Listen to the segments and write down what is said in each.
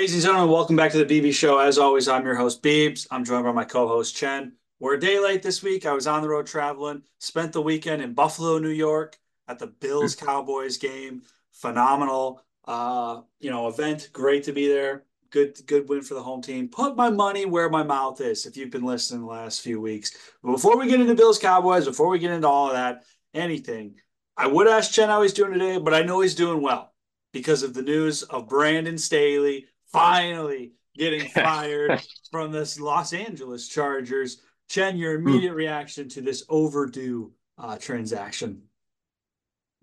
Ladies and gentlemen, welcome back to the BB Show. As always, I'm your host, Beebs. I'm joined by my co host, Chen. We're a day late this week. I was on the road traveling, spent the weekend in Buffalo, New York at the Bills Cowboys game. Phenomenal, uh, you know, event. Great to be there. Good, good win for the home team. Put my money where my mouth is. If you've been listening the last few weeks, but before we get into Bills Cowboys, before we get into all of that, anything, I would ask Chen how he's doing today, but I know he's doing well because of the news of Brandon Staley finally getting fired from this Los Angeles Chargers. Chen, your hmm. immediate reaction to this overdue uh, transaction?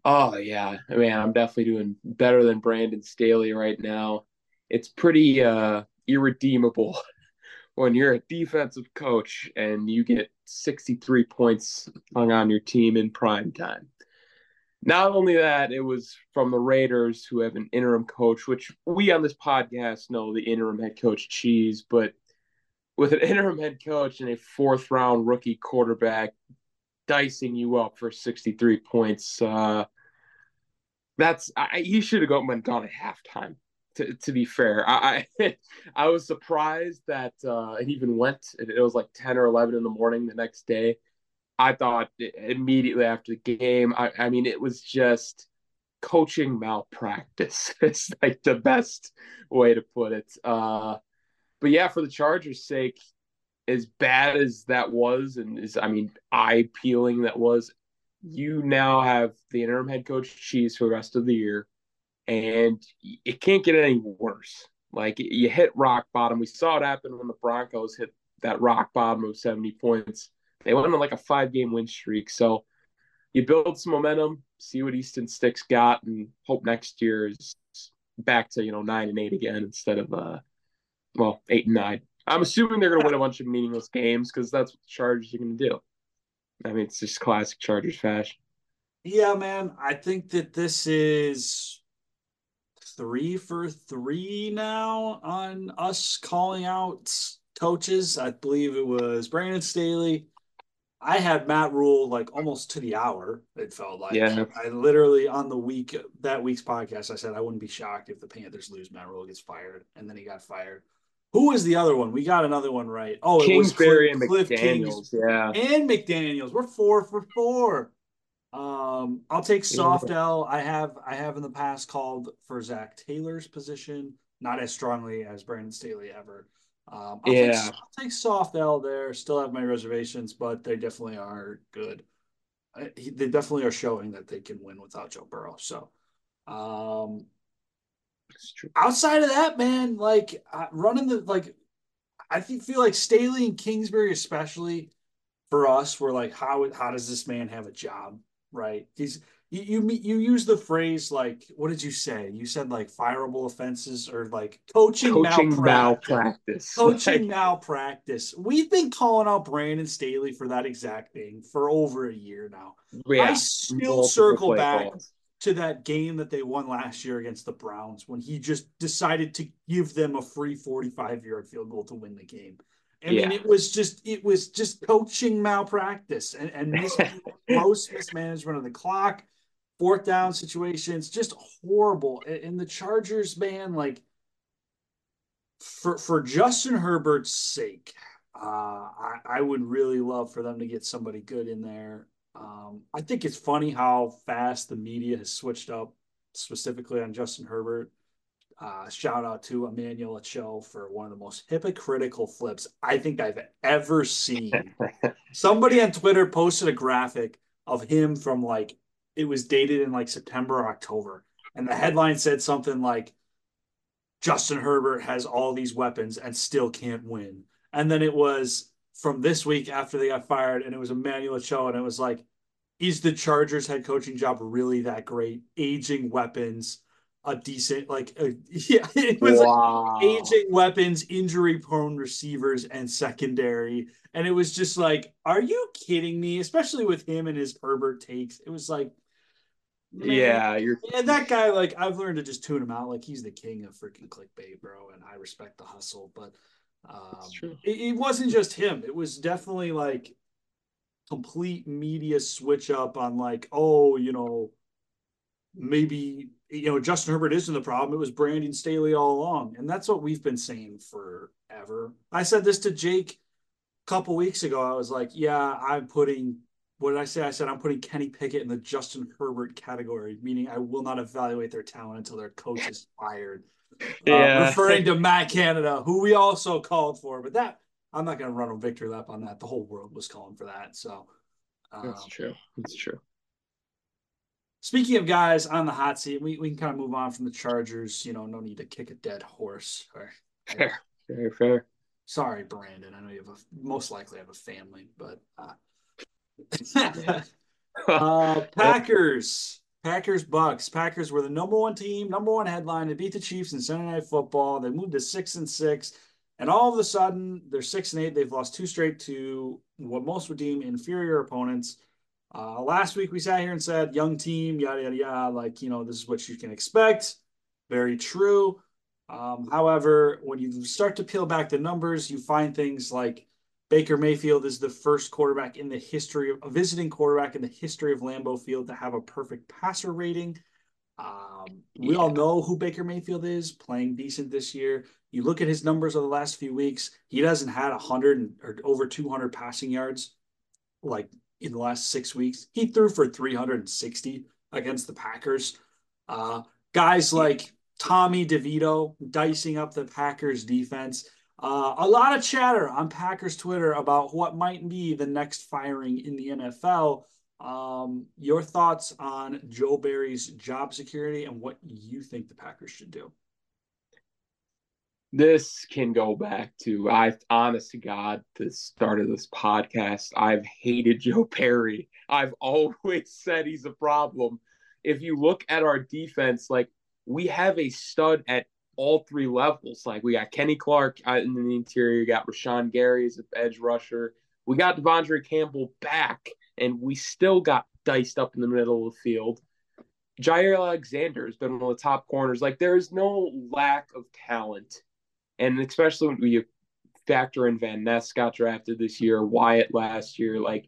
Oh yeah, I mean, I'm definitely doing better than Brandon Staley right now. It's pretty uh, irredeemable when you're a defensive coach and you get 63 points hung on your team in prime time. Not only that, it was from the Raiders who have an interim coach, which we on this podcast know the interim head coach cheese, but with an interim head coach and a fourth round rookie quarterback dicing you up for 63 points, uh, that's I, he should have gone, gone at halftime. To, to be fair, I I, I was surprised that uh, it even went. It, it was like 10 or 11 in the morning the next day I thought immediately after the game, I, I mean, it was just coaching malpractice. it's like the best way to put it. Uh, but yeah, for the Chargers' sake, as bad as that was, and is I mean, eye peeling that was, you now have the interim head coach cheese for the rest of the year, and it can't get any worse. Like you hit rock bottom. We saw it happen when the Broncos hit that rock bottom of 70 points they went on like a five game win streak. So you build some momentum, see what Easton Stick's got, and hope next year is back to, you know, nine and eight again instead of, uh, well, eight and nine. I'm assuming they're going to win a bunch of meaningless games because that's what the Chargers are going to do. I mean, it's just classic Chargers fashion. Yeah, man. I think that this is three for three now on us calling out coaches. I believe it was Brandon Staley, I had Matt Rhule like almost to the hour. It felt like. Yeah. I literally on the week that week's podcast, I said I wouldn't be shocked if the Panthers lose. Matt Rhule gets fired, and then he got fired. Who was the other one? We got another one right. Oh, Kingsbury it was Cliff, and McDaniels. Kings yeah, and McDaniels. We're four for four. Um, I'll take soft L. I have I have in the past called for Zach Taylor's position, not as strongly as Brandon Staley ever. Um, I'll yeah, take, I'll take soft L there. Still have my reservations, but they definitely are good. I, they definitely are showing that they can win without Joe Burrow. So, um, outside of that, man, like uh, running the like, I think feel like Staley and Kingsbury, especially for us, were like, how how does this man have a job? Right? He's you you you use the phrase like what did you say? You said like fireable offenses or like coaching, coaching malpractice. malpractice. Coaching like, malpractice. We've been calling out Brandon Staley for that exact thing for over a year now. Yeah, I still circle back calls. to that game that they won last year against the Browns when he just decided to give them a free 45 yard field goal to win the game. I yeah. mean, it was just it was just coaching malpractice and, and mis- most mismanagement of the clock fourth down situations, just horrible. And the Chargers, man, like for for Justin Herbert's sake, uh, I, I would really love for them to get somebody good in there. Um, I think it's funny how fast the media has switched up, specifically on Justin Herbert. Uh, shout out to Emmanuel Acho for one of the most hypocritical flips I think I've ever seen. Somebody on Twitter posted a graphic of him from like it was dated in like September or October. And the headline said something like Justin Herbert has all these weapons and still can't win. And then it was from this week after they got fired, and it was Emmanuel Acho, and it was like, is the Chargers head coaching job really that great? Aging weapons, a decent like uh, a, yeah, it was wow. like aging weapons, injury prone receivers, and secondary. And it was just like, are you kidding me? Especially with him and his Herbert takes. It was like, Man, yeah, you're and that guy. Like I've learned to just tune him out. Like he's the king of freaking clickbait, bro. And I respect the hustle, but um, it, it wasn't just him. It was definitely like complete media switch up on like, oh, you know, maybe you know, Justin Herbert isn't the problem. It was Brandon Staley all along. And that's what we've been saying forever. I said this to Jake a couple weeks ago. I was like, yeah, I'm putting, what did I say? I said, I'm putting Kenny Pickett in the Justin Herbert category, meaning I will not evaluate their talent until their coach is fired. Uh, yeah. Uh, referring to Matt Canada, who we also called for. But that, I'm not going to run a victory lap on that. The whole world was calling for that. So, that's um, true. That's true. Speaking of guys on the hot seat, we, we can kind of move on from the Chargers. You know, no need to kick a dead horse. Or, fair, fair, fair. Sorry, Brandon. I know you have a most likely have a family, but uh, uh, Packers, Packers, Bucks. Packers were the number one team, number one headline. They beat the Chiefs in Sunday Night Football. They moved to six and six, and all of a sudden they're six and eight. They've lost two straight to what most would deem inferior opponents. Uh, last week we sat here and said, young team, yada, yada, yada. Like, you know, this is what you can expect. Very true. Um, however, when you start to peel back the numbers, you find things like Baker Mayfield is the first quarterback in the history of a visiting quarterback in the history of Lambeau Field to have a perfect passer rating. Um, we yeah. all know who Baker Mayfield is, playing decent this year. You look at his numbers over the last few weeks, he hasn't had 100 or over 200 passing yards like in the last six weeks. He threw for 360 against the Packers. Uh, guys like Tommy DeVito dicing up the Packers defense. Uh, a lot of chatter on Packers Twitter about what might be the next firing in the NFL. Um, your thoughts on Joe Barry's job security and what you think the Packers should do? this can go back to I honest to God, the start of this podcast. I've hated Joe Barry. I've always said he's a problem. If you look at our defense, like we have a stud at all three levels. Like we got Kenny Clark out in the interior, you got Rashan Gary as an edge rusher. We got De'Vondre Campbell back, and we still got diced up in the middle of the field. Jaire Alexander has been one of the top corners. Like there is no lack of talent and especially when you factor in Van Ness got drafted this year, Wyatt last year, like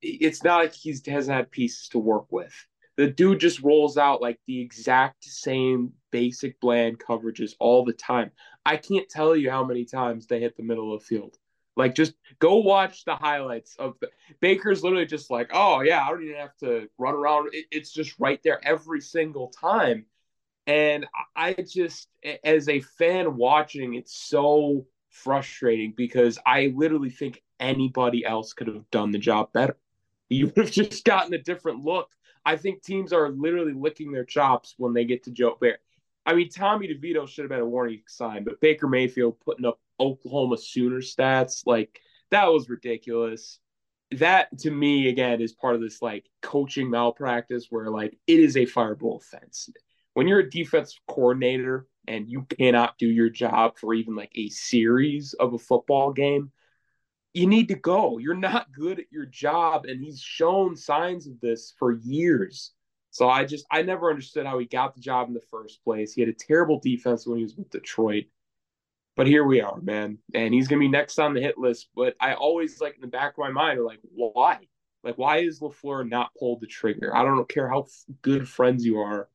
it's not like he hasn't had pieces to work with. The dude just rolls out like the exact same basic bland coverages all the time. I can't tell you how many times they hit the middle of the field. Like just go watch the highlights of the Baker's literally just like, oh yeah, I don't even have to run around. It, it's just right there every single time. And I just, as a fan watching, it's so frustrating because I literally think anybody else could have done the job better. You would have just gotten a different look. I think teams are literally licking their chops when they get to Joe Barry. I mean, Tommy DeVito should have been a warning sign, but Baker Mayfield putting up Oklahoma Sooner stats, like that was ridiculous. That to me, again, is part of this like coaching malpractice where like it is a fireball offense when you're a defensive coordinator and you cannot do your job for even like a series of a football game, you need to go. You're not good at your job. And he's shown signs of this for years. So I just, I never understood how he got the job in the first place. He had a terrible defense when he was with Detroit. But here we are, man. And he's going to be next on the hit list. But I always, like, in the back of my mind, are like, why? Like, why is LaFleur not pulled the trigger? I don't care how good friends you are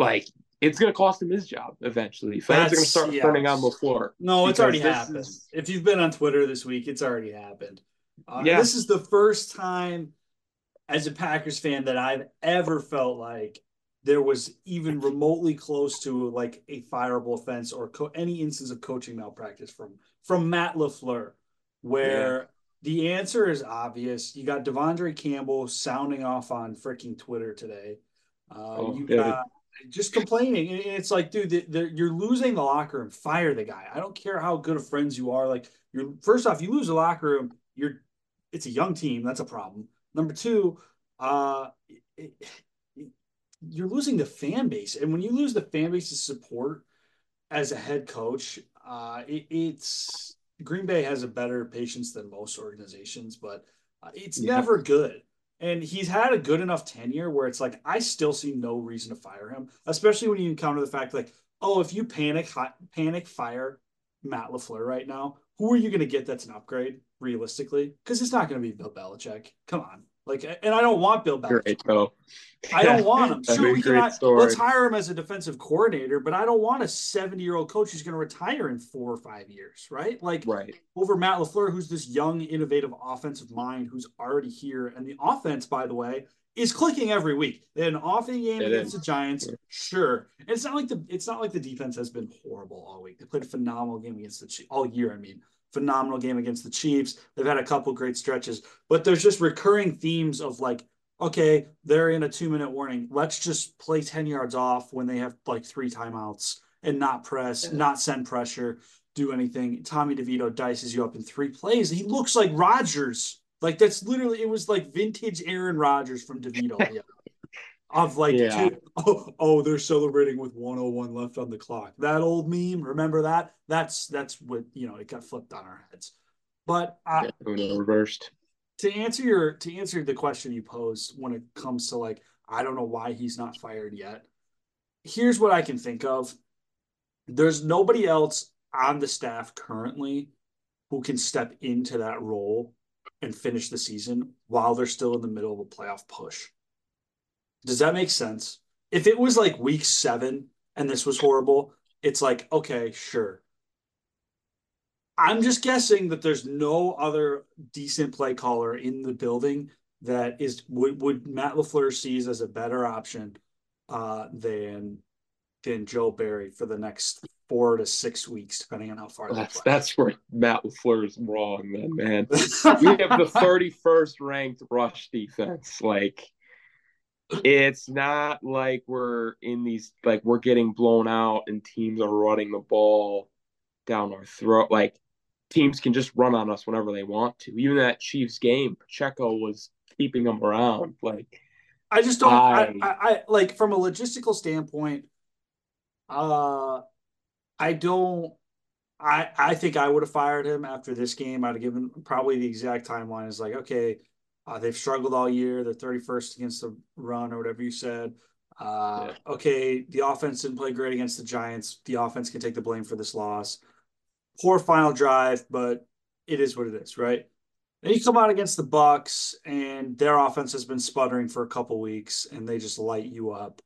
like it's going to cost him his job eventually. Fans are going to start yes. turning on LaFleur. No, it's already happened. Is... If you've been on Twitter this week, it's already happened. Uh, yeah. This is the first time as a Packers fan that I've ever felt like there was even remotely close to like a fireable offense or co- any instance of coaching malpractice from from Matt LaFleur, where yeah. the answer is obvious. You got De'Vondre Campbell sounding off on freaking Twitter today. Uh, oh, you got just complaining. And it's like, dude, the, the, you're losing the locker room. Fire the guy. I don't care how good of friends you are. Like, you're first off, you lose the locker room. You're, it's a young team. That's a problem. Number two, uh, it, it, you're losing the fan base, and when you lose the fan base's support as a head coach, uh, it, it's Green Bay has a better patience than most organizations, but uh, it's yeah. never good. And he's had a good enough tenure where it's like I still see no reason to fire him, especially when you encounter the fact like, oh, if you panic hot, panic fire Matt LaFleur right now, who are you going to get that's an upgrade realistically? Because it's not going to be Bill Belichick. Come on, Like, and I don't want Bill Belichick. Great, though. I don't want him. Sure, we great can. story. Let's hire him as a defensive coordinator, but I don't want a seventy-year-old coach who's going to retire in four or five years, right? Like, Right. over Matt LaFleur, who's this young, innovative offensive mind who's already here, and the offense, by the way, is clicking every week. They had an offing game It against is. the Giants, sure. And it's not like the it's not like the defense has been horrible all week. They played a phenomenal game against the all year. I mean, phenomenal game against the Chiefs. They've had a couple great stretches, but there's just recurring themes of like, okay, they're in a two minute warning. Let's just play ten yards off when they have like three timeouts and not press, not send pressure, do anything. Tommy DeVito dices you up in three plays. He looks like Rodgers. Like that's literally it was like vintage Aaron Rodgers from DeVito. Of like Yeah. two, oh, oh, they're celebrating with 101 left on the clock. That old meme, remember that? That's that's what you know, it got flipped on our heads. But Yeah, reversed. to answer your to answer the question you posed when it comes to like I don't know why he's not fired yet. Here's what I can think of. There's nobody else on the staff currently who can step into that role and finish the season while they're still in the middle of a playoff push. Does that make sense? If it was like week 7 and this was horrible, it's like okay, sure. I'm just guessing that there's no other decent play caller in the building that is would, would Matt LaFleur sees as a better option uh, than than Joe Barry for the next four to six weeks, depending on how far That's play. that's where Matt LaFleur is wrong, then, man. We have the 31st ranked rush defense. Like, it's not like we're in these like we're getting blown out and teams are running the ball down our throat. Like, teams can just run on us whenever they want to. Even that Chiefs game, Pacheco was keeping them around. Like, I just don't. I, I- I, I like from a logistical standpoint. Uh, I don't. I I think I would have fired him after this game. I'd have given probably the exact timeline is like, okay, uh, they've struggled all year. They're thirty first against the run or whatever you said. Uh, okay, the offense didn't play great against the Giants. The offense can take the blame for this loss. Poor final drive, but it is what it is, right? Then you come out against the Bucks, and their offense has been sputtering for a couple weeks, and they just light you up.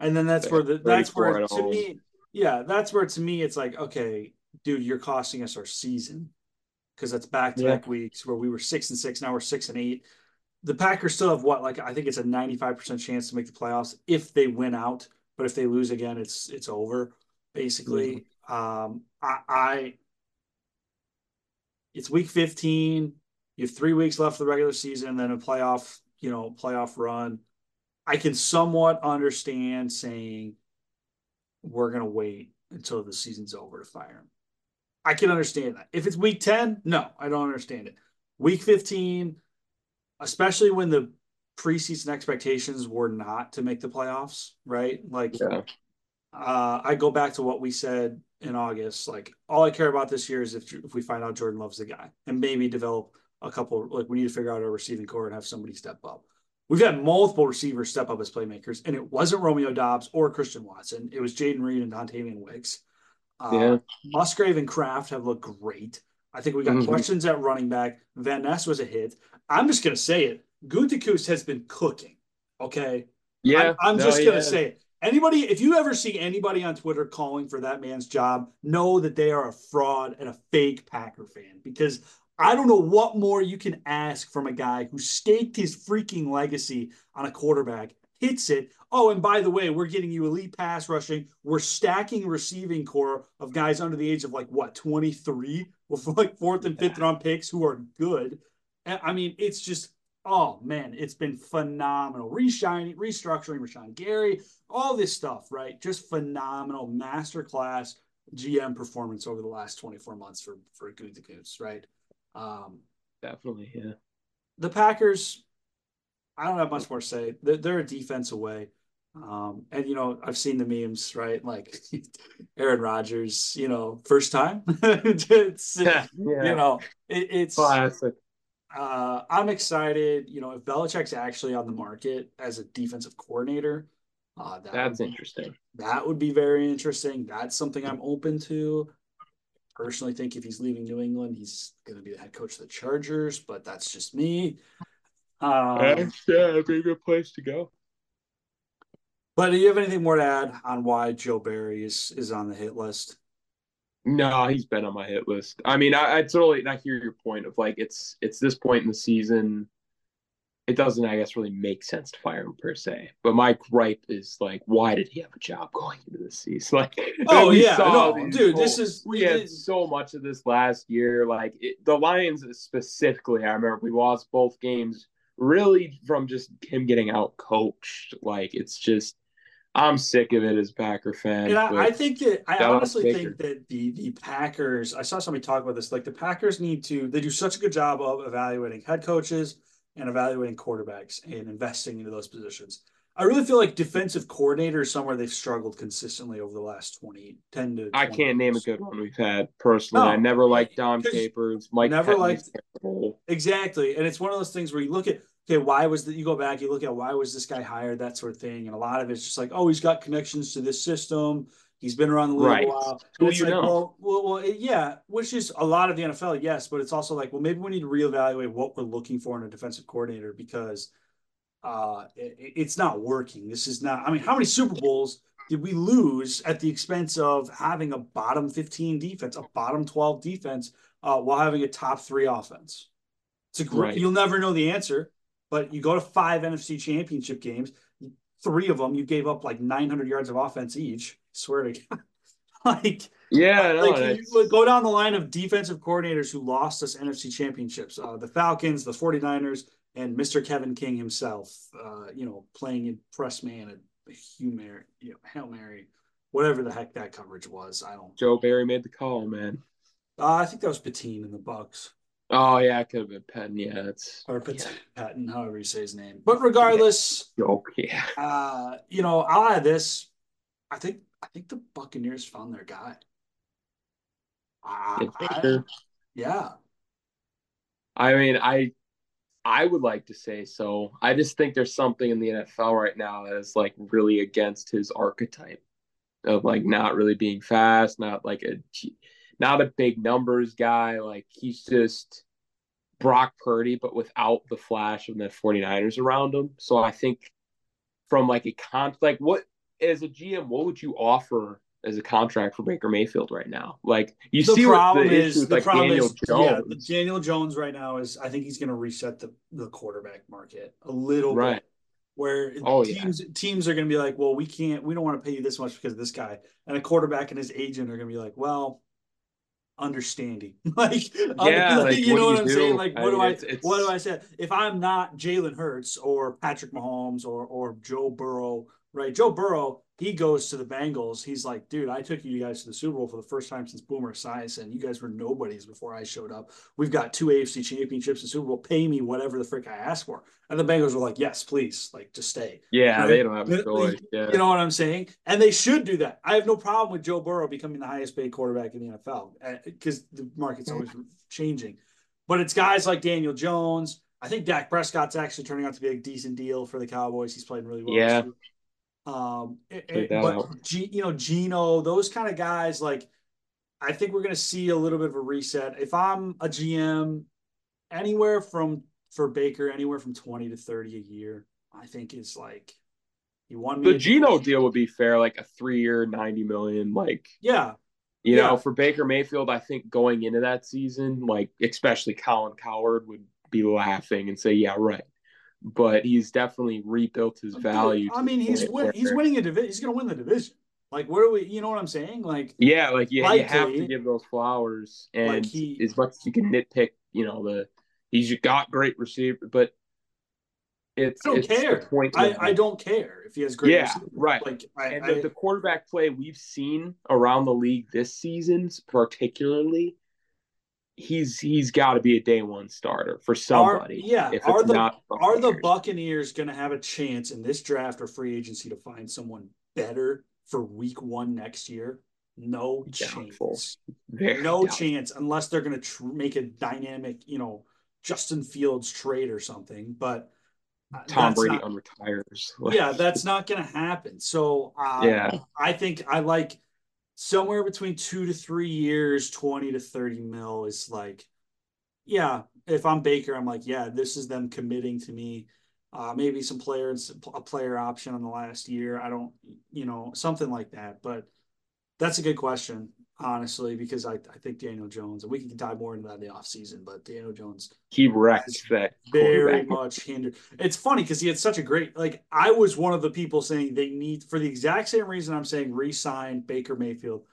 And then that's where the that's where to all. me, yeah, that's where to me it's like, okay, dude, you're costing us our season because that's back to back weeks where we were six and six, now we're six and eight. The Packers still have what, like I think it's a 95% chance to make the playoffs if they win out, but if they lose again, it's it's over basically. Um, I, I it's week 15. You have three weeks left of the regular season, then a playoff, you know, playoff run. I can somewhat understand saying we're gonna wait until the season's over to fire him. I can understand that. If it's week 10, no, I don't understand it. Week 15, especially when the preseason expectations were not to make the playoffs, right? Like yeah, uh, I go back to what we said in August. Like, all I care about this year is if if we find out Jordan Love's the guy and maybe develop a couple. Like, we need to figure out our receiving corps and have somebody step up. We've had multiple receivers step up as playmakers, and it wasn't Romeo Doubs or Christian Watson. It was Jayden Reed and Dontayvion Wicks. Uh, Yeah. Musgrave and Kraft have looked great. I think we got Mhm. questions at running back. Van Ness was a hit. I'm just gonna say it. Gutekunst has been cooking. Okay, yeah. I'm, I'm no, just gonna yeah. say it. Anybody, if you ever see anybody on Twitter calling for that man's job, know that they are a fraud and a fake Packer fan because I don't know what more you can ask from a guy who staked his freaking legacy on a quarterback, hits it. Oh, and by the way, we're getting you elite pass rushing. We're stacking receiving corps of guys under the age of like what 23 with like fourth and fifth round picks who are good. I mean, it's just oh man, it's been phenomenal. Reshining, restructuring Rashan Gary, all this stuff, right? Just phenomenal masterclass GM performance over the last 24 months for for Gutekunst, right? Um, Definitely, yeah. the Packers, I don't have much more to say. They're, they're a defense away. Um, and you know, I've seen the memes, right? Like Aaron Rodgers, you know, first time. it's yeah. you know, it, it's Classic. uh, I'm excited. You know, if Belichick's actually on the market as a defensive coordinator, uh, that That's would, interesting. that would be very interesting. That's something I'm open to. Personally, think if he's leaving New England, he's going to be the head coach of the Chargers, but that's just me. Um, That's yeah, a good place to go. But do you have anything more to add on why Joe Barry is is on the hit list? No, he's been on my hit list. I mean, I, I totally I hear your point of like it's it's this point in the season. It doesn't, I guess, really make sense to fire him per se. But my gripe is like, why did he have a job going into this season? Like, Oh yeah, no, dude, whole- this is we had so much of this last year. Like it, the Lions specifically, I remember we lost both games really from just him getting out coached. Like it's just, I'm sick of it as a Packer fan. And I, I think that I honestly think that the the Packers. I saw somebody talk about this. Like the Packers need to. They do such a good job of evaluating head coaches and evaluating quarterbacks and investing into those positions. I really feel like defensive coordinator is somewhere they've struggled consistently over the last 20, 10 to. I can't name a good one we've had personally. No, I never liked Don 'cause Capers. Mike never liked- terrible. Exactly. And it's one of those things where you look at, okay, why was that? You go back, you look at why was this guy hired, that sort of thing. And a lot of it's just like, oh, he's got connections to this system. He's been around the league Right. a while. Who And it's you like, know. well, well, well, yeah, which is a lot of the NFL, yes, but it's also like, well, maybe we need to reevaluate what we're looking for in a defensive coordinator because uh, it, it's not working. This is not. I mean, how many Super Bowls did we lose at the expense of having a bottom fifteen defense, a bottom twelve defense, uh, while having a top three offense? It's a great. Right. You'll never know the answer, but you go to five NFC Championship games. Three of them, you gave up like 900 yards of offense each. swear to God. like, Yeah, no, like you go down the line of defensive coordinators who lost us NFC championships. Uh, the Falcons, the 49ers, and Mr. Kevin King himself, uh, you know, playing in press man at Hugh Mary, you know, Hail Mary, whatever the heck that coverage was. I don't. Joe Barry made the call, man. Uh, I think that was Pettine in the Bucks. Oh yeah, it could have been Penn. Yeah, it's Or Pat- Patton, however you say his name. But regardless, joke. Yeah, uh, you know, I'll add this. I think I think the Buccaneers found their guy. Uh, I- yeah. I mean, I I would like to say so. I just think there's something in the NFL right now that is like really against his archetype of like not really being fast, not like a not a big numbers guy. Like he's just Brock Purdy, but without the flash of the 49ers around him. So I think from like a con like what as a GM, what would you offer as a contract for Baker Mayfield right now? Like you the see problem what the is the like problem Daniel is Jones. yeah, Daniel Jones right now is I think he's going to reset the the quarterback market a little Right. bit. Where Oh, yeah. teams teams are going to be like, well, we can't, we don't want to pay you this much because of this guy, and a quarterback and his agent are going to be like, well, understanding, like, Yeah, like, you know what I'm do? saying? Like, I what do I, it's- what do I say? If I'm not Jalen Hurts or Patrick Mahomes or or Joe Burrow, right? Joe Burrow, he goes to the Bengals. He's like, dude, I took you guys to the Super Bowl for the first time since Boomer Esiason. You guys were nobodies before I showed up. We've got two AFC championships and Super Bowl. Pay me whatever the frick I ask for. And the Bengals were like, yes, please, like just stay. Yeah, Right? they don't have a You- choice. Yeah. You know what I'm saying? And they should do that. I have no problem with Joe Burrow becoming the highest paid quarterback in the NFL because eh, the market's always changing. But it's guys like Daniel Jones. I think Dak Prescott's actually turning out to be a decent deal for the Cowboys. He's playing really well. Yeah. Um, it- Check it- that but out. G, you know, Geno, those kind of guys, like I think we're going to see a little bit of a reset. If I'm a GM, anywhere from for Baker, anywhere from twenty to thirty a year, I think is like he won me. The Geno deal would be fair, like a three-year, ninety million. Like Yeah, you Yeah. know, for Baker Mayfield, I think going into that season, like especially Colin Cowherd would be laughing and say, "Yeah, right." But he's definitely rebuilt his value. I mean, he's win, he's winning a division. He's going to win the division. Like, where do we? You know what I'm saying? Like, Yeah, like you, you have to give those flowers, and Like he- as much as you can nitpick, you know the he's got great receiver, but it's I don't it's care. point I, I don't care if he has great. Yeah, receivers. right. Like, I, and I, the, the quarterback play we've seen around the league this season, particularly, he's he's got to be a day one starter for somebody. yeah, if are it's the- not are the Buccaneers. Going to have a chance in this draft or free agency to find someone better for Week One next year? No Doubtful. chance. Very No doubtful. chance unless they're going to tr- make a dynamic, you know, Justin Fields trade or something. But uh, Tom Brady not- unretires. yeah, that's not going to happen. So uh, Yeah. I think I like somewhere between two to three years, twenty to thirty mil is like yeah, if I'm Baker, I'm like, yeah, this is them committing to me. Uh, maybe some players, a player option on the last year. I don't, you know, something like that. But that's a good question, honestly, because I, I think Daniel Jones, and we can dive more into that in the offseason, but Daniel Jones. He wrecks that. Very much hindered. It's funny because he had such a great, like, I was one of the people saying they need, for the exact same reason I'm saying re sign Baker Mayfield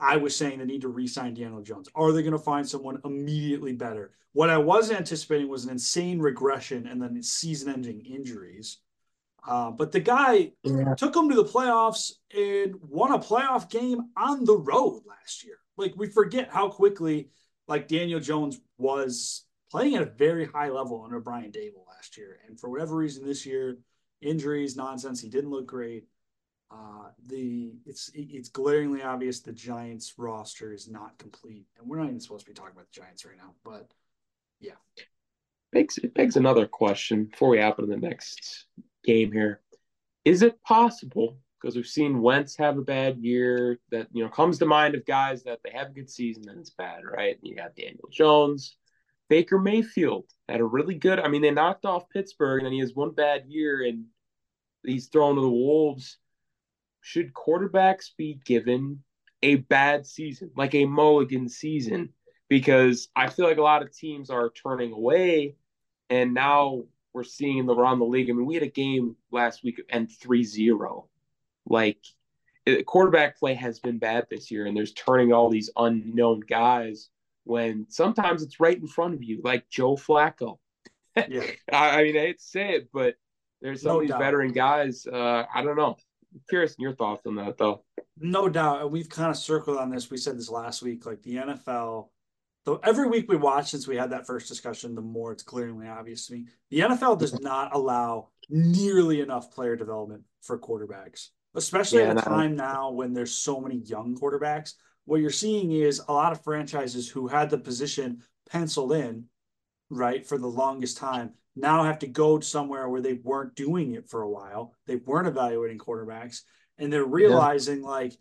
I was saying they need to re-sign Daniel Jones. Are they going to find someone immediately better? What I was anticipating was an insane regression and then season-ending injuries. Uh, but the guy yeah. took them to the playoffs and won a playoff game on the road last year. Like we forget how quickly, like Daniel Jones was playing at a very high level under Brian Daboll last year, and for whatever reason this year, injuries, nonsense, he didn't look great. Uh, the it's it's glaringly obvious the Giants roster is not complete, and we're not even supposed to be talking about the Giants right now. But yeah, begs it begs another question before we hop into the next game here. Is it possible because we've seen Wentz have a bad year that you know comes to mind of guys that they have a good season and it's bad, right? You got Daniel Jones, Baker Mayfield had a really good. I mean, they knocked off Pittsburgh and then he has one bad year and he's thrown to the wolves should quarterbacks be given a bad season, like a mulligan season? Because I feel like a lot of teams are turning away, and now we're seeing around the league. I mean, we had a game last week and 3 0. Like, quarterback play has been bad this year, and there's turning all these unknown guys when sometimes it's right in front of you, like Joe Flacco. Yeah. I, mean, I hate to say it, but there's some no of these doubt. veteran guys. Uh, I don't know curious in your thoughts on that, though. No doubt. We've kind of circled on this. We said this last week. Like the NFL, though every week we watch since we had that first discussion, the more it's glaringly obvious to me. The NFL does not allow nearly enough player development for quarterbacks, especially yeah, at a time now when there's so many young quarterbacks. What you're seeing is a lot of franchises who had the position penciled in, right, for the longest time now have to go somewhere where they weren't doing it for a while. They weren't evaluating quarterbacks, and they're realizing yeah. like,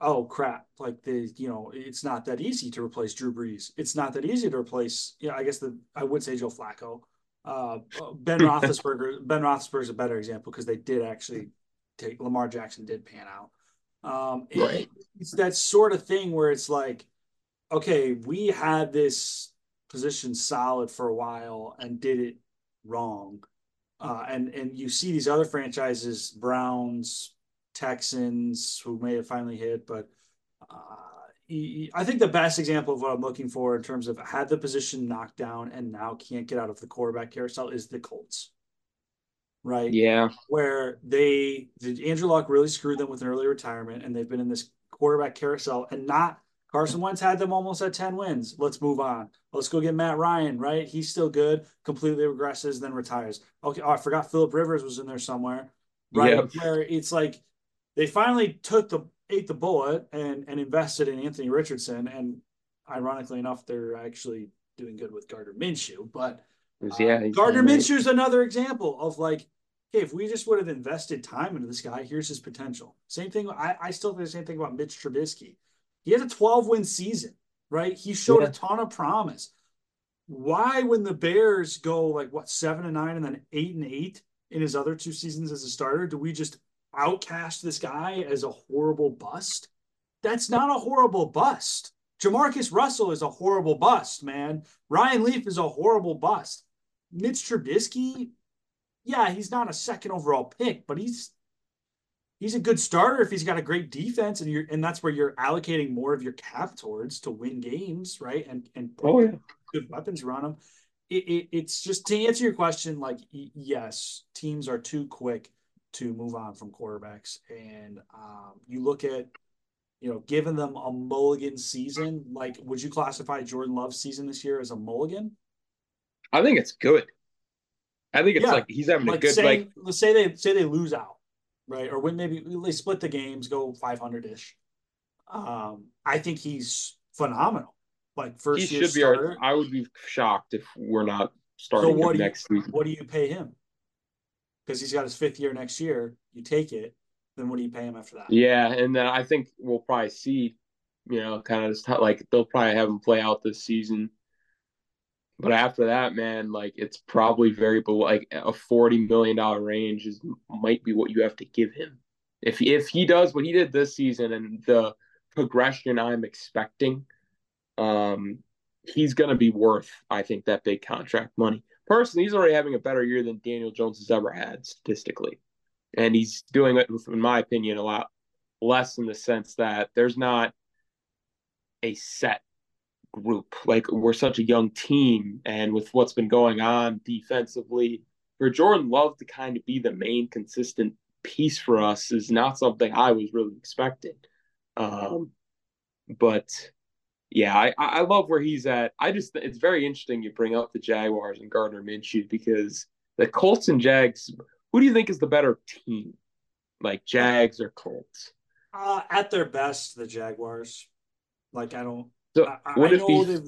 oh crap, like the you know it's not that easy to replace Drew Brees. It's not that easy to replace. Yeah, I guess the I would say Joe Flacco. Uh, Ben Roethlisberger. ben Roethlisberger is a better example because they did actually take Lamar Jackson did pan out. Um, right. It, it's that sort of thing where it's like, okay, we had this position solid for a while and did it wrong. Uh, and and you see these other franchises, Browns, Texans, who may have finally hit, but uh, I think the best example of what I'm looking for in terms of had the position knocked down and now can't get out of the quarterback carousel is the Colts. Right. Yeah. Where they did Andrew Luck really screwed them with an early retirement and they've been in this quarterback carousel and not Carson Wentz had them almost at 10 wins. Let's move on. Let's go get Matt Ryan, right? He's still good, completely regresses, then retires. Okay. Oh, I forgot Philip Rivers was in there somewhere, right? Yep. Where it's like they finally took the ate the bullet and and invested in Anthony Richardson. And ironically enough, they're actually doing good with Gardner Minshew. But uh, yeah, Gardner Minshew is another example of like, okay, if we just would have invested time into this guy, here's his potential. Same thing. I, I still think the same thing about Mitch Trubisky he had a 12 win season, right? He showed yeah. a ton of promise. Why, when the Bears go like what seven and nine and then eight and eight in his other two seasons as a starter, do we just outcast this guy as a horrible bust? That's not a horrible bust. Jamarcus Russell is a horrible bust, man. Ryan Leaf is a horrible bust. Mitch Trubisky, yeah, he's not a second overall pick, but he's he's a good starter if he's got a great defense and you're and that's where you're allocating more of your cap towards to win games, right? And and oh, yeah. good weapons around him. It, it, it's just to answer your question, like yes, teams are too quick to move on from quarterbacks, and um, you look at you know, giving them a mulligan season. Like, would you classify Jordan Love's season this year as a mulligan? I think it's good. I think it's yeah. like he's having like a good say, like. Let's say they say they lose out right? Or when maybe they split the games, go 500 ish. Um, I think he's phenomenal. Like first he should be our. I would be shocked if we're not starting so what next you, season. What do you pay him? Because he's got his fifth year next year. You take it. Then what do you pay him after that? Yeah, and then I think we'll probably see. You know, kind of just like they'll probably have him play out this season. But after that, man, like it's probably very below like a forty million dollar range is might be what you have to give him. If if he does what he did this season and the progression I'm expecting, um, he's gonna be worth, I think, that big contract money. Personally, he's already having a better year than Daniel Jones has ever had statistically. And he's doing it, in my opinion, a lot less in the sense that there's not a set group. Like we're such a young team, and with what's been going on defensively, for Jordan Love to kind of be the main consistent piece for us is not something I was really expecting. Um, but yeah, I, I love where he's at. I just it's very interesting you bring up the Jaguars and Gardner Minshew because the Colts and Jags. Who do you think is the better team, like Jags or Colts? Uh, at their best, the Jaguars. Like I don't. So I, would I it be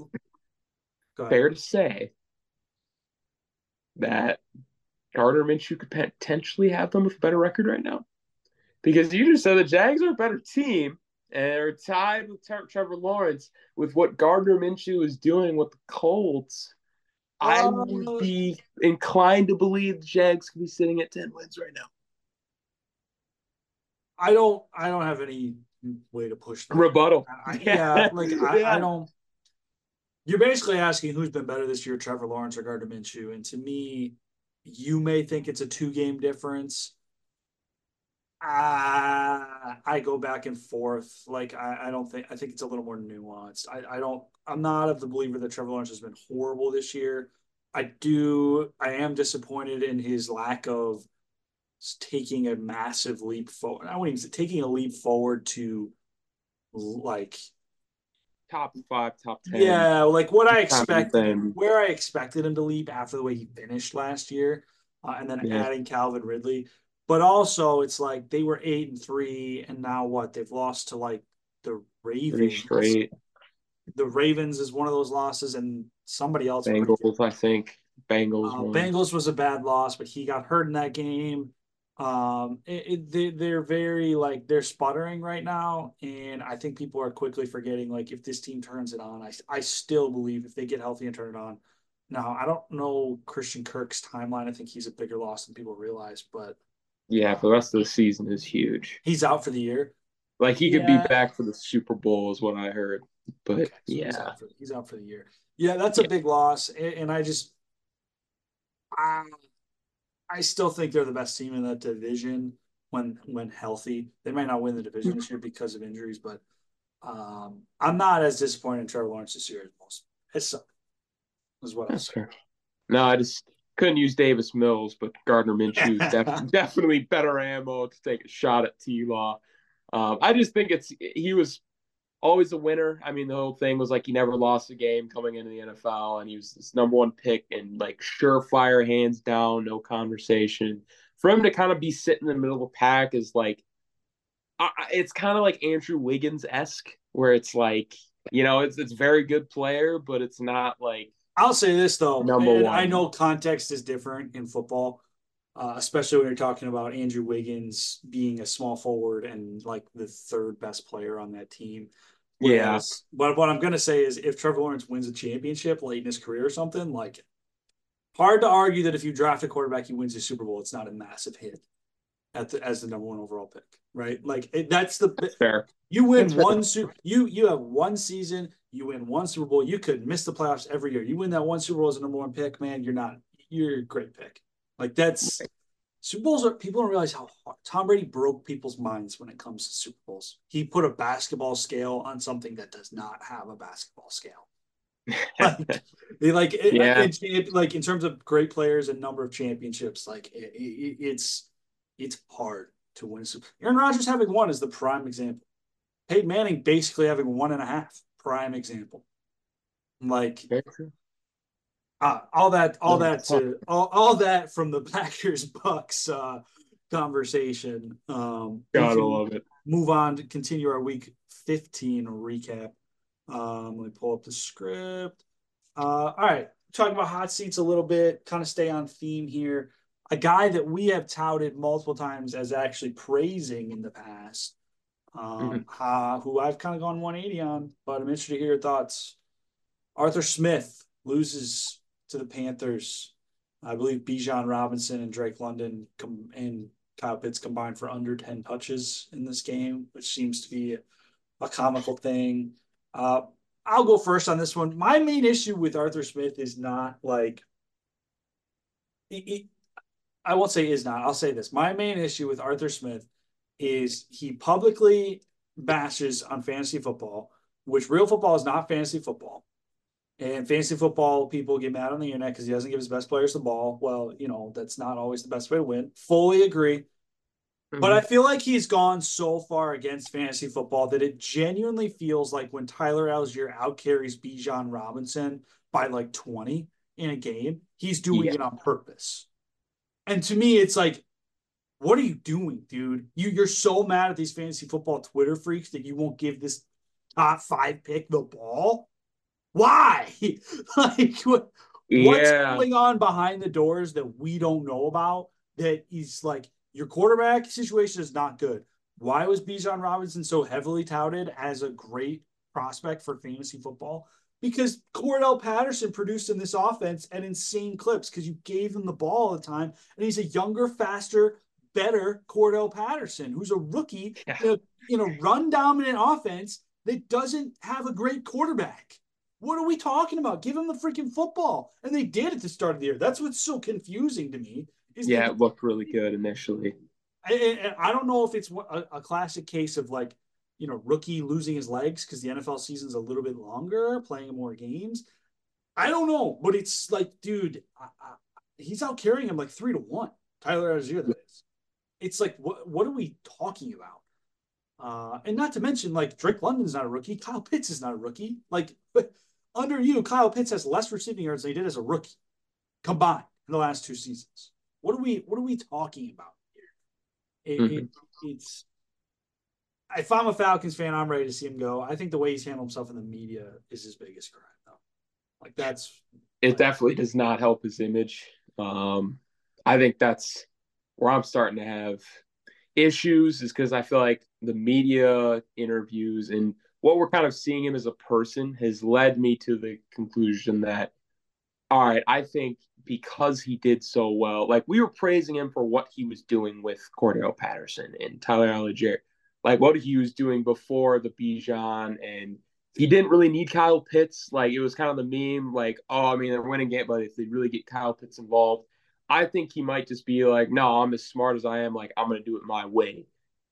fair to say that Gardner Minshew could potentially have them with a better record right now? Because you just said the Jags are a better team and are tied with Trevor Lawrence with what Gardner Minshew is doing with the Colts. I would uh, be inclined to believe the Jags could be sitting at ten wins right now. I don't. I don't have any way to push them. rebuttal. I, yeah, like I, yeah. I, don't. You're basically asking who's been better this year, Trevor Lawrence or Gardner Minshew, and to me, you may think it's a two game difference. Uh, I go back and forth. Like I, I don't think I think it's a little more nuanced. I, I don't. I'm not of the believer that Trevor Lawrence has been horrible this year. I do. I am disappointed in his lack of taking a massive leap forward. I wouldn't even say taking a leap forward to like top five, top ten. Yeah, like what I expected, where I expected him to leap after the way he finished last year, uh, and then yeah. adding Calvin Ridley. But also, it's like they were eight and three, and now what? They've lost to like the Ravens. straight. The Ravens is one of those losses, and somebody else. Bengals, I think. Bengals. Uh, Bengals was a bad loss, but he got hurt in that game um it, it, they, they're very like they're sputtering right now and i think people are quickly forgetting like if this team turns it on i, I still believe if they get healthy and turn it on now i don't know christian kirk's timeline i think he's a bigger loss than people realize but yeah for the rest of the season is huge he's out for the year like he could yeah. be back for the super bowl is what i heard but okay, so yeah he's out, for, he's out, for, the year yeah that's a yeah. big loss and, and i just I, I still think they're the best team in that division when when healthy. They might not win the division this year because of injuries, but um, I'm not as disappointed in Trevor Lawrence this year as most. It's is what That's fair. No, I just couldn't use Davis Mills, but Gardner Minshew def- definitely better ammo to take a shot at T Law. Um, I just think it's he was always a winner. I mean, the whole thing was like he never lost a game coming into the NFL, and he was this number one pick and like surefire, hands down, no conversation. For him to kind of be sitting in the middle of the pack is like, it's kind of like Andrew Wiggins esque, where it's like, you know, it's it's very good player, but it's not like. I'll say this though, number one. I know context is different in football. Uh, especially when you're talking about Andrew Wiggins being a small forward and like the third best player on that team. Whereas, yeah. But what I'm going to say is if Trevor Lawrence wins a championship late in his career or something, like hard to argue that if you draft a quarterback, he wins the Super Bowl, it's not a massive hit at the, as the number one overall pick, right? Like it, that's the that's fair. You win that's one super, you you have one season, you win one Super Bowl. You could miss the playoffs every year. You win that one Super Bowl as a number one pick, man. You're not. You're a great pick. Like that's Super Bowls are people don't realize how hard Tom Brady broke people's minds when it comes to Super Bowls. He put a basketball scale on something that does not have a basketball scale. like, like yeah. It, it, like in terms of great players and number of championships, like it's it's hard to win. Aaron Rodgers having one is the prime example. Peyton Manning basically having one and a half, prime example. Like uh, all that, all that, to, all, all that from the Packers Bucks uh, conversation. Um, Gotta love it. Move on to continue our week 15 recap. Um, let me pull up the script. Uh, all right, talking about hot seats a little bit, kind of stay on theme here. A guy that we have touted multiple times as actually praising in the past, um, mm-hmm. uh, who I've kind of gone 180 on, but I'm interested to hear your thoughts. Arthur Smith loses to the Panthers. I believe Bijan Robinson and Drake London com- and Kyle Pitts combined for under 10 touches in this game, which seems to be a comical thing. Uh, I'll go first on this one. My main issue with Arthur Smith is not like, it, it, I won't say is not. I'll say this. My main issue with Arthur Smith is he publicly bashes on fantasy football, which real football is not fantasy football. And fantasy football people get mad on the internet because he doesn't give his best players the ball. Well, you know, that's not always the best way to win. Fully agree. Mm-hmm. But I feel like he's gone so far against fantasy football that it genuinely feels like when Tyler Allgeier outcarries Bijan Robinson by like 20 in a game, he's doing yeah. it on purpose. And to me, it's like, what are you doing, dude? You you're so mad at these fantasy football Twitter freaks that you won't give this top five pick the ball. Why? like what, yeah. what's going on behind the doors that we don't know about? That is like your quarterback situation is not good. Why was Bijan Robinson so heavily touted as a great prospect for fantasy football? Because Cordarrelle Patterson produced in this offense at insane clips because you gave him the ball all the time, and he's a younger, faster, better Cordarrelle Patterson, who's a rookie yeah. in, a, in a run dominant offense that doesn't have a great quarterback. What are we talking about? Give him the freaking football. And they did at the start of the year. That's what's so confusing to me. yeah, it looked really good initially. I, I don't know if it's a, a classic case of like, you know, rookie losing his legs because the NFL season's a little bit longer, playing more games. I don't know, but it's like, dude, I, I, he's out carrying him like three to one. Tyler Allgeier, that is. It's like, what what are we talking about? Uh, and not to mention, like Drake London's not a rookie. Kyle Pitts is not a rookie. Like, under you, Kyle Pitts has less receiving yards than he did as a rookie combined in the last two seasons. What are we what are we talking about here? It, mm-hmm. it, it's if I'm a Falcons fan, I'm ready to see him go. I think the way he's handled himself in the media is his biggest crime, though. Like that's it like, definitely does not help his image. Um, I think that's where I'm starting to have issues is because I feel like the media interviews and what we're kind of seeing him as a person has led me to the conclusion that, all right, I think because he did so well, like we were praising him for what he was doing with Cordarrelle Patterson and Tyler Allgeier, like what he was doing before the Bijan, and he didn't really need Kyle Pitts. Like it was kind of the meme, like, oh, I mean, they're winning game, but if they really get Kyle Pitts involved, I think he might just be like, no, I'm as smart as I am, like I'm gonna do it my way.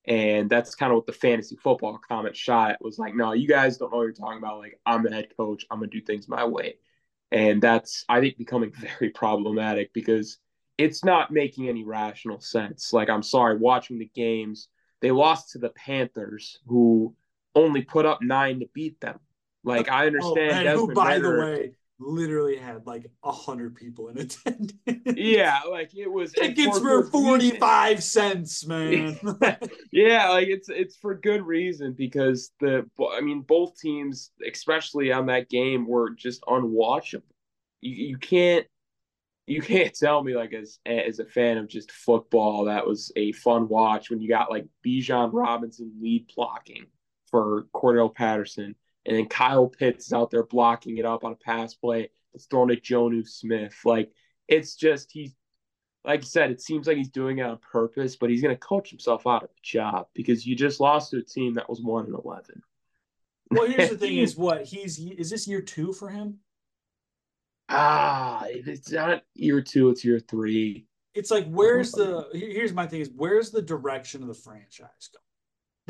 And that's kind of what the fantasy football comment shot was like, no, you guys don't know what you're talking about. Like, I'm the head coach. I'm going to do things my way. And that's, I think, becoming very problematic because it's not making any rational sense. Like, I'm sorry, watching the games, they lost to the Panthers, who only put up nine to beat them. Like, I oh, understand. Oh, who, by the way, literally had like a hundred people in attendance. Yeah, like it was tickets for, for forty five cents, man. yeah, like it's it's for good reason because the I mean both teams, especially on that game, were just unwatchable. You you can't you can't tell me like as as a fan of just football that was a fun watch when you got like Bijan Robinson lead blocking for Cordarrelle Patterson and then Kyle Pitts is out there blocking it up on a pass play. It's thrown to Jonnu Smith. Like it's just he's like I said, it seems like he's doing it on purpose, but he's going to coach himself out of a job because you just lost to a team that was one and eleven. Well, here's the thing: is what he's is this year two for him? Ah, it's not year two; it's year three. It's like where's the? Here's my thing: is where's the direction of the franchise going?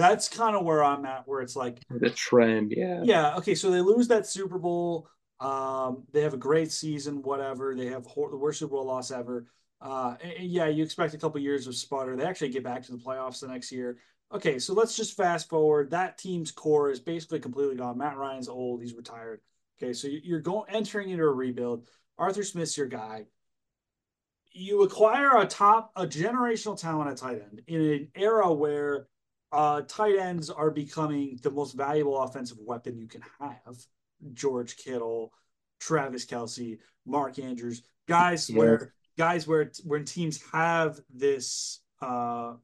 That's kind of where I'm at, where it's like the trend, yeah. Yeah. Okay. So they lose that Super Bowl. Um, they have a great season, whatever. They have the worst Super Bowl loss ever. Uh, yeah, you expect a couple years of sputter. They actually get back to the playoffs the next year. Okay, so let's just fast forward. That team's core is basically completely gone. Matt Ryan's old; he's retired. Okay, so you're going entering into a rebuild. Arthur Smith's your guy. You acquire a top, a generational talent at tight end in an era where uh, tight ends are becoming the most valuable offensive weapon you can have. George Kittle, Travis Kelce, Mark Andrews, guys yeah. where guys where when teams have this uh,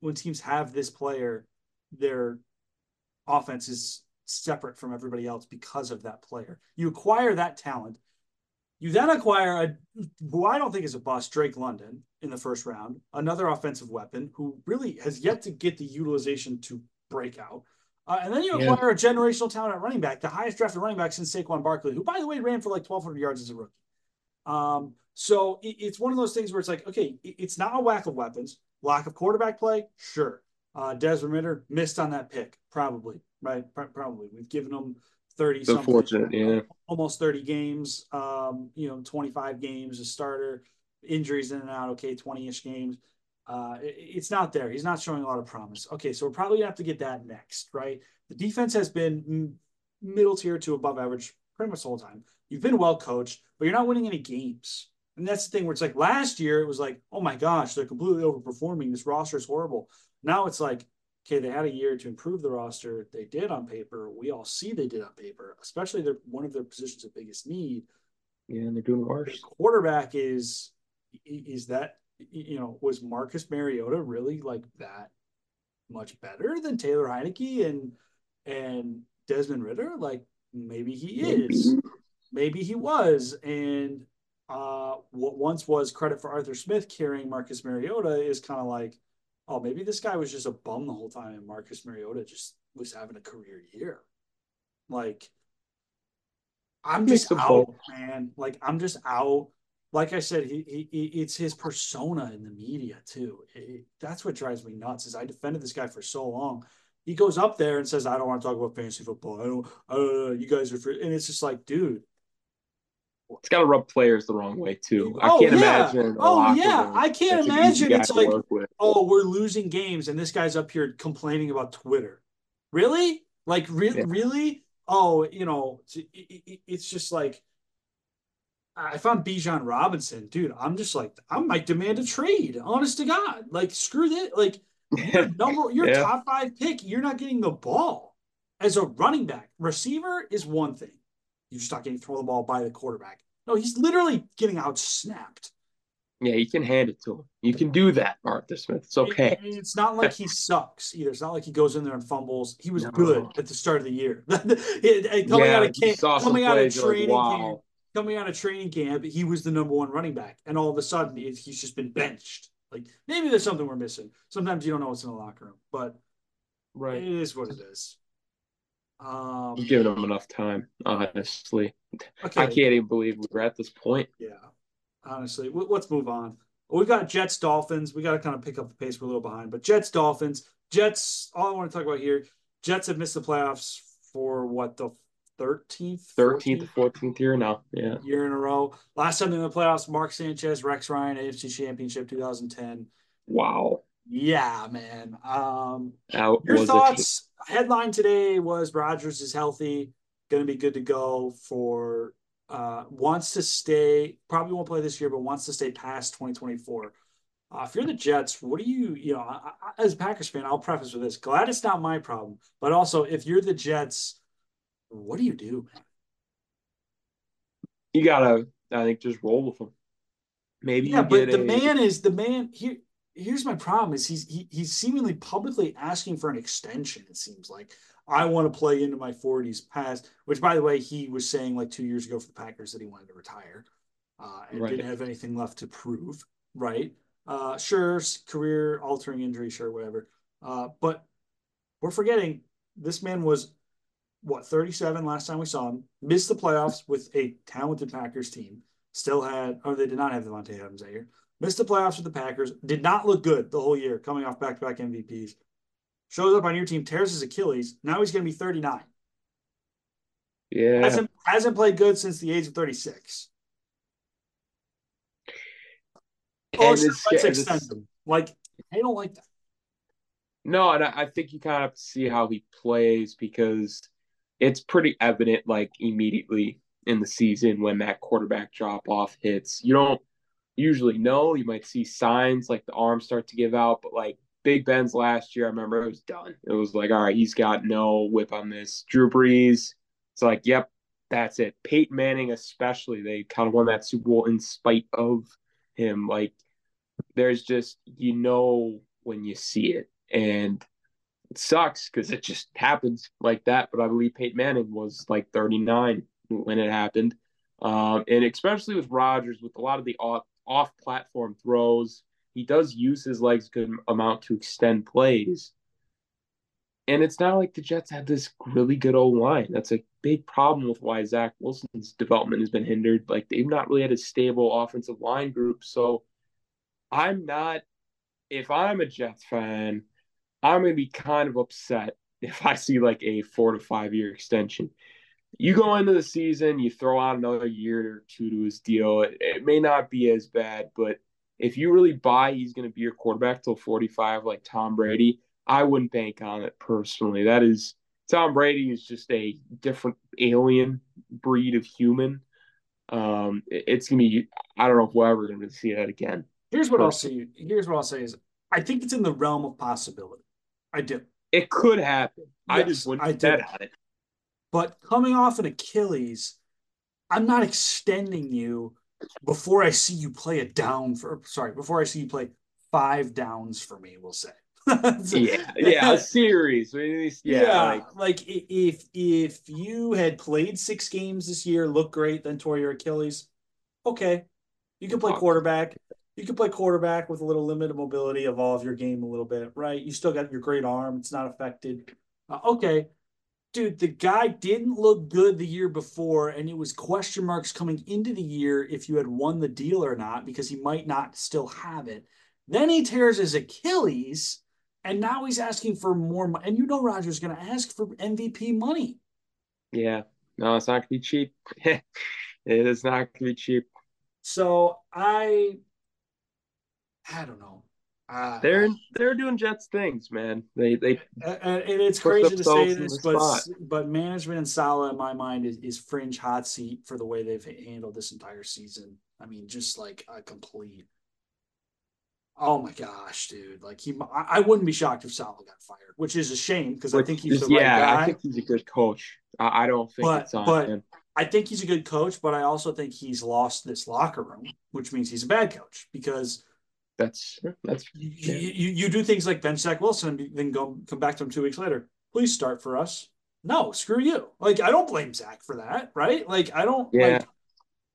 when teams have this player, their offense is separate from everybody else because of that player. You acquire that talent. You then acquire a who I don't think is a bust, Drake London, in the first round, another offensive weapon who really has yet to get the utilization to break out. Uh, and then you acquire yeah. a generational talent at running back, the highest drafted running back since Saquon Barkley, who, by the way, ran for like 1,200 yards as a rookie. Um, so it, it's one of those things where it's like, okay, it, it's not a whack of weapons. Lack of quarterback play, sure. Uh, Desmond Ridder missed on that pick, probably, right? Probably. We've given him 30 so fortunate, yeah. Almost 30 games, um, you know, 25 games a starter, injuries in and out, okay, 20 ish games. Uh, it, it's not there. He's not showing a lot of promise. Okay, so we're probably gonna have to get that next, right? The defense has been middle tier to above average pretty much the whole time. You've been well coached, but you're not winning any games. And that's the thing where it's like last year it was like, oh my gosh, they're completely overperforming. This roster is horrible. Now it's like, okay, they had a year to improve the roster. They did on paper. We all see they did on paper, especially their one of their positions of biggest need. Yeah, and they're doing worse. The quarterback is is that you know was Marcus Mariota really like that much better than Taylor Heinicke and and Desmond Ridder? Like maybe he is, maybe he was, and uh, what once was credit for Arthur Smith carrying Marcus Mariota is kind of like oh, maybe this guy was just a bum the whole time and Marcus Mariota just was having a career year. Like, I'm just out, man. Like, I'm just out. Like I said, he, he, it's his persona in the media too. It, that's what drives me nuts. Is I defended this guy for so long. He goes up there and says, "I don't want to talk about fantasy football. I don't. Uh, you guys are," free. and it's just like, dude, it's got to rub players the wrong way too. I oh, can't yeah. imagine. Oh yeah, I can't imagine. It's like, oh, we're losing games, and this guy's up here complaining about Twitter. Really? Like, re- yeah. really? Oh, you know, it's just like I found Bijan Robinson, dude. I'm just like, I might demand a trade. Honest to God, like, screw that. Like, number, your yeah. top five pick, you're not getting the ball as a running back. Receiver is one thing you're just not getting thrown the ball by the quarterback. No, he's literally getting out snapped. Yeah, you can hand it to him. You can do that, Arthur Smith. It's okay. And it's not like he sucks either. It's not like he goes in there and fumbles. He was no. good at the start of the year. coming yeah, out of camp, coming out of training like, wow. camp, coming out of training camp, he was the number one running back, and all of a sudden he's just been benched. Like maybe there's something we're missing. Sometimes you don't know what's in the locker room, but right, it is what it is. Um, I'm giving them enough time, honestly. Okay. I can't even believe we're at this point. Yeah, honestly. Let's move on. We've got Jets Dolphins. We got to kind of pick up the pace. We're a little behind, but Jets Dolphins. Jets. All I want to talk about here. Jets have missed the playoffs for what the 13th, 13th, 14th year now. Yeah, year in a row. Last time in the playoffs, Mark Sanchez, Rex Ryan, AFC Championship 2010. Wow. Yeah, man. Um, How your thoughts? Headline today was Rodgers is healthy, going to be good to go for. Uh, wants to stay. Probably won't play this year, but wants to stay past 2024. Uh, if you're the Jets, what do you, you know, I, I, as a Packers fan, I'll preface with this: glad it's not my problem, but also if you're the Jets, what do you do, man? You gotta, I think, just roll with them. Maybe yeah, but the a... man is the man here here's my problem is he's he, he's seemingly publicly asking for an extension it seems like. I want to play into my 40s past which by the way he was saying like two years ago for the packers that he wanted to retire uh, and right. didn't have anything left to prove right? Uh, sure career altering injury sure whatever. Uh, but we're forgetting this man was what 37 last time we saw him missed the playoffs with a talented packers team still had oh they did not have Davante Adams that year missed the playoffs with the Packers, did not look good the whole year, coming off back to back MVPs. Shows up on your team, tears his Achilles. Now he's going to be 39. Yeah. Hasn't, hasn't played good since the age of 36. Oh, sure, let's extend him. Like, I don't like that. No, and I, I think you kind of have to see how he plays because it's pretty evident, like, immediately in the season when that quarterback drop off hits. You don't usually know. You might see signs like the arms start to give out, but like Big Ben's last year, I remember it was done. It was like, all right, he's got no whip on this. Drew Brees, it's like, yep, that's it. Peyton Manning, especially, they kind of won that Super Bowl in spite of him. Like, there's just, you know, when you see it. And it sucks because it just happens like that. But I believe Peyton Manning was like 39 when it happened. Um, and especially with Rodgers, with a lot of the off, off platform throws, he does use his legs good amount to extend plays. And it's not like the Jets have this really good old line. That's a big problem with why Zach Wilson's development has been hindered. Like they've not really had a stable offensive line group. So I'm not, if I'm a Jets fan, I'm going to be kind of upset if I see like a four to five year extension. You go into the season, you throw out another year or two to his deal. It, it may not be as bad, but if you really buy he's going to be your quarterback till 45, like Tom Brady, I wouldn't bank on it personally. That is Tom Brady is just a different alien breed of human. Um, it, it's gonna be I don't know if we're ever gonna see that again. Here's what I'll say. Here's what I'll say is I think it's in the realm of possibility. I do. It could happen. Yes, I just wouldn't I bet on it. But coming off an Achilles, I'm not extending you before I see you play a down for sorry, before I see you play five downs for me, we'll say. so, yeah, yeah, a series. yeah, yeah like, like, if if you had played six games this year, look great, then tore your Achilles, okay, you can play quarterback. You can play quarterback with a little limited mobility, evolve your game a little bit, right? You still got your great arm; it's not affected. Uh, okay, dude, the guy didn't look good the year before, and it was question marks coming into the year if you had won the deal or not because he might not still have it. Then he tears his Achilles and now he's asking for more money. And you know Rodgers's going to ask for MVP money. Yeah. No, it's not going to be cheap. it is not going to be cheap. So I, I don't know. Uh, they're they're doing Jets things, man. They they and it's crazy to say this, but spot. but management and Saleh, in my mind, is, is fringe hot seat for the way they've handled this entire season. I mean, just like a complete Oh my gosh, dude! Like he, I wouldn't be shocked if Saleh got fired, which is a shame because I think he's the yeah, right guy. I think he's a good coach. I, I don't think but, it's on but him. I think he's a good coach, but I also think he's lost this locker room, which means he's a bad coach because that's that's yeah. you, you, you do things like Ben Zach Wilson and then go come back to him two weeks later. Please start for us. No, screw you. Like I don't blame Zach for that, right? Like I don't. Yeah. Like,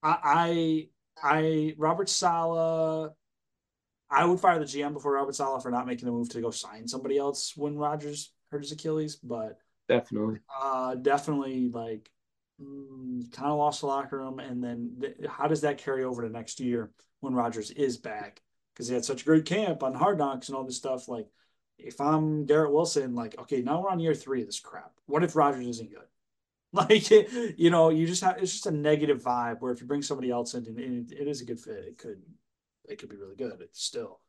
I I I Robert Saleh I would fire the GM before Robert Saleh for not making the move to go sign somebody else when Rodgers hurt his Achilles, but definitely, uh, definitely like mm, kind of lost the locker room. And then th- how does that carry over to next year when Rodgers is back? Because he had such a great camp on Hard Knocks and all this stuff. Like, if I'm Garrett Wilson, like, okay, now we're on year three of this crap. What if Rodgers isn't good? Like, you know, you just have it's just a negative vibe. Where if you bring somebody else in, and it, it is a good fit, it could it could be really good. It's still,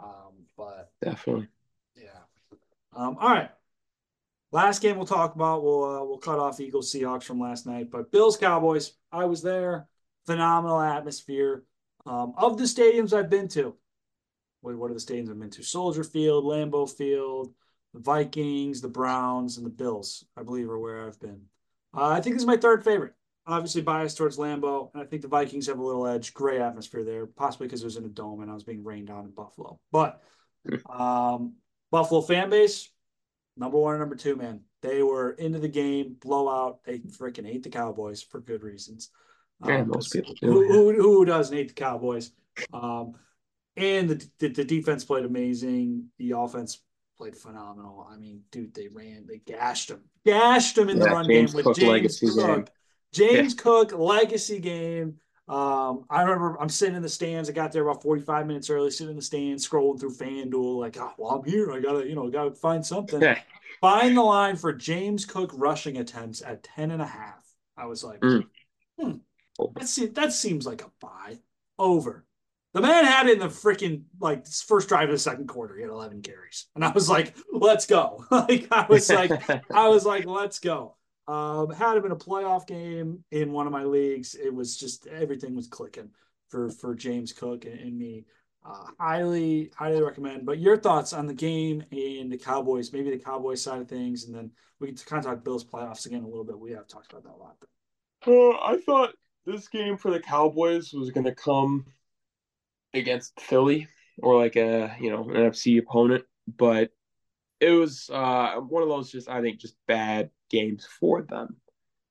um, but definitely, yeah. Um, all right. Last game we'll talk about. We'll uh, we'll cut off Eagles Seahawks from last night, but Bills Cowboys. I was there. Phenomenal atmosphere. Um, of the stadiums I've been to, what, what are the stadiums I've been to? Soldier Field, Lambeau Field, the Vikings, the Browns, and the Bills. I believe are where I've been. Uh, I think this is my third favorite obviously biased towards Lambeau, and I think the Vikings have a little edge. Great atmosphere there, possibly because it was in a dome and I was being rained on in Buffalo. But um, Buffalo fan base, number one and number two, man. They were into the game, blowout. They freaking hate the Cowboys for good reasons. Yeah, um, most people do. Who, who, who, doesn't hate the Cowboys? Um, and the, the, the defense played amazing. The offense played phenomenal. I mean, dude, they ran, they gashed them, gashed them in yeah, the run James game with Cook James Cook. Game. James yeah. Cook legacy game. Um, I remember I'm sitting in the stands. I got there about 45 minutes early, sitting in the stands, scrolling through FanDuel, like, oh, well, I'm here. I gotta, you know, gotta find something. find the line for James Cook rushing attempts at 10 and a half. I was like, mm. hmm, that, that seems like a buy. Over. The man had it in the freaking like first drive of the second quarter. He had 11 carries, and I was like, "Let's go!" like I was like, I was like, "Let's go." Um, had him in a playoff game in one of my leagues. It was just everything was clicking for for James Cook and, and me. Uh, highly highly recommend. But your thoughts on the game and the Cowboys, maybe the Cowboys side of things, and then we can kind of talk Bills playoffs again a little bit. We have talked about that a lot. Uh, I thought this game for the Cowboys was going to come against Philly or like a you know an NFC opponent, but it was uh, one of those just I think just bad games for them.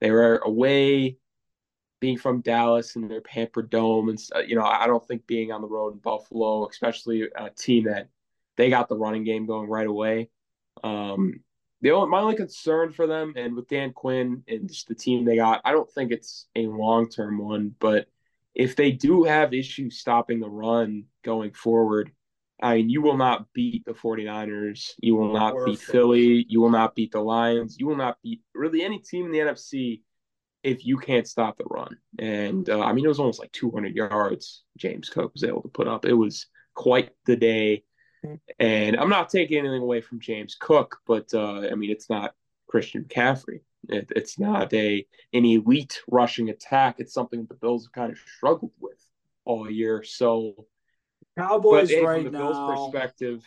They were away. being from Dallas and their pampered dome, and you know, I don't think being on the road in Buffalo, especially a team that they got the running game going right away. Um, the only, my only concern for them, and with Dan Quinn and just the team they got, I don't think it's a long term one, but if they do have issues stopping the run going forward, I mean, you will not beat the 49ers. You will not beat Philly. You will not beat the Lions. You will not beat really any team in the NFC if you can't stop the run. And uh, I mean, it was almost like 200 yards James Cook was able to put up. It was quite the day. And I'm not taking anything away from James Cook, but uh, I mean, it's not Christian McCaffrey. It, it's not a an elite rushing attack. It's something the Bills have kind of struggled with all year. So Cowboys but, eh, hey, right from the now. Bills perspective,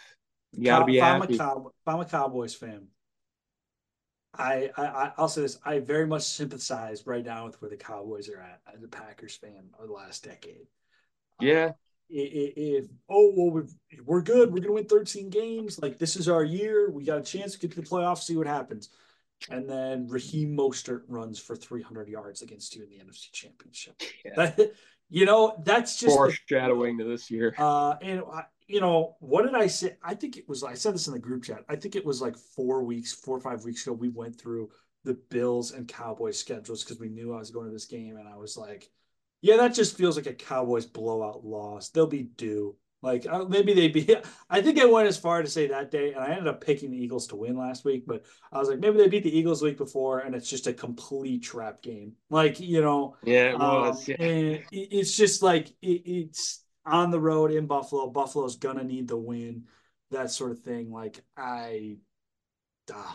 you got to be I'm happy. A Cow- if I'm a Cowboys fan, I, I I'll say this: I very much sympathize right now with where the Cowboys are at as a Packers fan of the last decade. Yeah. if, if oh well we're, we're good we're gonna win 13 games like this is our year we got a chance to get to the playoffs see what happens and then Raheem Mostert runs for 300 yards against you in the NFC Championship. Yeah. That, you know, that's just foreshadowing the, to this year. Uh, and you know, what did I say? I think it was. I said this in the group chat. I think it was like four weeks, four or five weeks ago. We went through the Bills and Cowboys schedules because we knew I was going to this game, and I was like, "Yeah, that just feels like a Cowboys blowout loss. They'll be due." Like uh, maybe they'd be. I think I went as far to say that day, and I ended up picking the Eagles to win last week. But I was like, maybe they beat the Eagles the week before, and it's just a complete trap game. Like you know, yeah, it was. Um, yeah. And it's just like it, it's on the road in Buffalo. Buffalo's gonna need the win, that sort of thing. Like I, uh,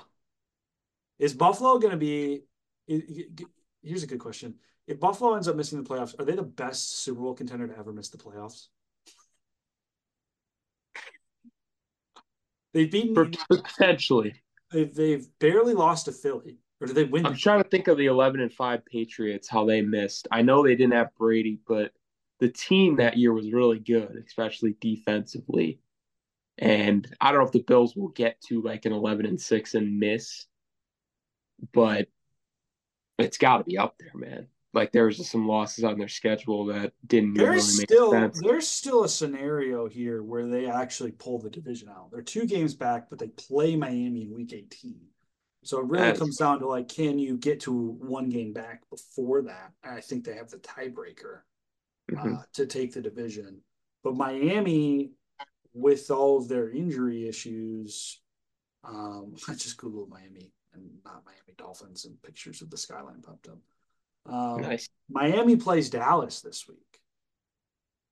is Buffalo gonna be? Here's a good question: If Buffalo ends up missing the playoffs, are they the best Super Bowl contender to ever miss the playoffs? They've beaten mm. potentially. They've, they've barely lost to Philly, or did they win? I'm trying to think of the 11 and five Patriots how they missed. I know they didn't have Brady, but the team that year was really good, especially defensively. And I don't know if the Bills will get to like an 11 and six and miss, but it's got to be up there, man like there was just some losses on their schedule that didn't there's really make still, sense. There's still a scenario here where they actually pull the division out. They're two games back, but they play Miami in week 18. So it really That's... comes down to like, can you get to one game back before that? I think they have the tiebreaker mm-hmm. uh, to take the division. But Miami, with all of their injury issues, um, I just googled Miami and not Miami Dolphins, and pictures of the skyline popped up. Um, nice. Miami plays Dallas this week,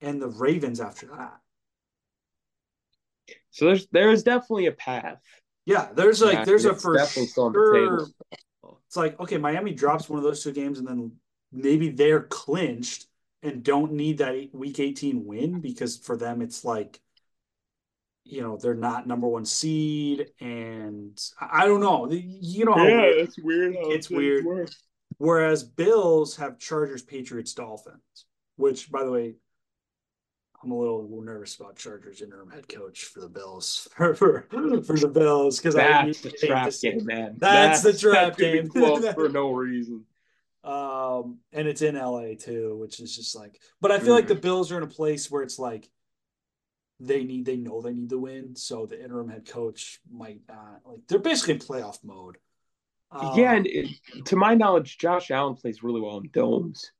and the Ravens after that. So there's there is definitely a path. Yeah, there's like yeah, there's a for sure. It's like okay, Miami drops one of those two games, and then maybe they're clinched and don't need that week 18 win because for them it's like you know they're not number one seed and i don't know you know yeah it's weird it's weird Whereas Bills have Chargers, Patriots, Dolphins, which, by the way, I'm a little nervous about Chargers interim head coach for the Bills for for, for the Bills because that's the trap game, man. That's, that's the trap game for no reason. Um, and it's in LA too, which is just like. But I feel mm. like the mm. Bills are in a place where it's like they need they know they need to win, so the interim head coach might not like they're basically in playoff mode. Um, yeah, and it, to my knowledge, Josh Allen plays really well in domes.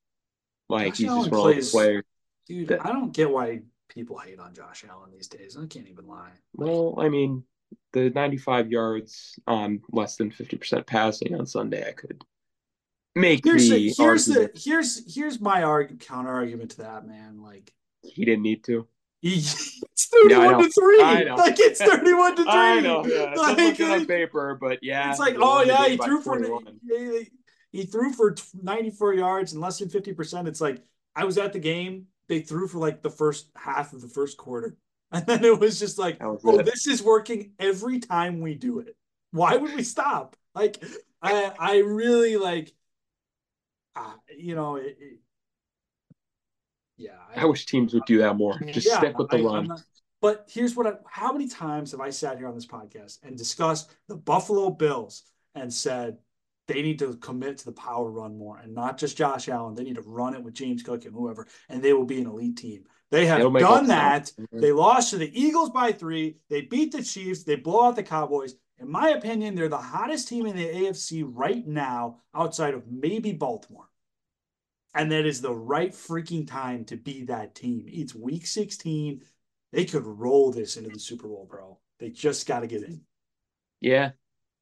Like Josh he's Allen just one plays, of those players. Dude, that, I don't get why people hate on Josh Allen these days. I can't even lie. Well, I mean, the 95 yards on less than 50% passing on Sunday, I could make here's the, the here's argument. the here's here's my arg- counter argument to that, man. Like he didn't need to. it's 31 yeah, to 3. Like it's 31 to 3. I know. Yeah. Like, like, on paper, but yeah. It's like, oh yeah, he threw for he, he threw for 94 yards and less than 50%. It's like I was at the game. They threw for like the first half of the first quarter. And then it was just like, was oh, it. this is working every time we do it. Why would we stop? Like, I I really like, uh, you know, it, it, yeah, I, I, wish teams would do that more. Just yeah, stick with the I, run. Not, but here's what I, how many times have I sat here on this podcast and discussed the Buffalo Bills and said they need to commit to the power run more and not just Josh Allen. They need to run it with James Cook and whoever, and they will be an elite team. They have done that. They lost to the Eagles by three. They beat the Chiefs. They blow out the Cowboys. In my opinion, they're the hottest team in the AFC right now, outside of maybe Baltimore. And that is the right freaking time to be that team. It's week 16. They could roll this into the Super Bowl, bro. They just got to get in. Yeah.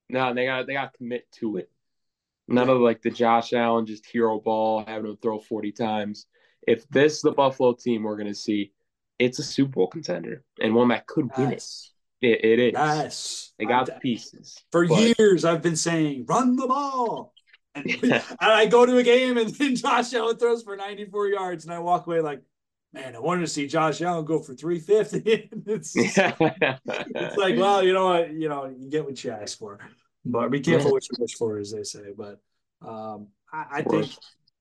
No, they got they got to commit to it. None of like the Josh Allen just hero ball having him throw 40 times. If this is the Buffalo team we're going to see, it's a Super Bowl contender and one that could win yes. it. it. It is. Yes. They got the pieces. For but... years, I've been saying, run the ball. And, I go to a game and then Josh Allen throws for 94 yards, and I walk away like, man, I wanted to see Josh Allen go for 350. it's, it's like, well, you know what? You know, you get what you ask for. But be careful what you wish for, as they say. But um, I, I think,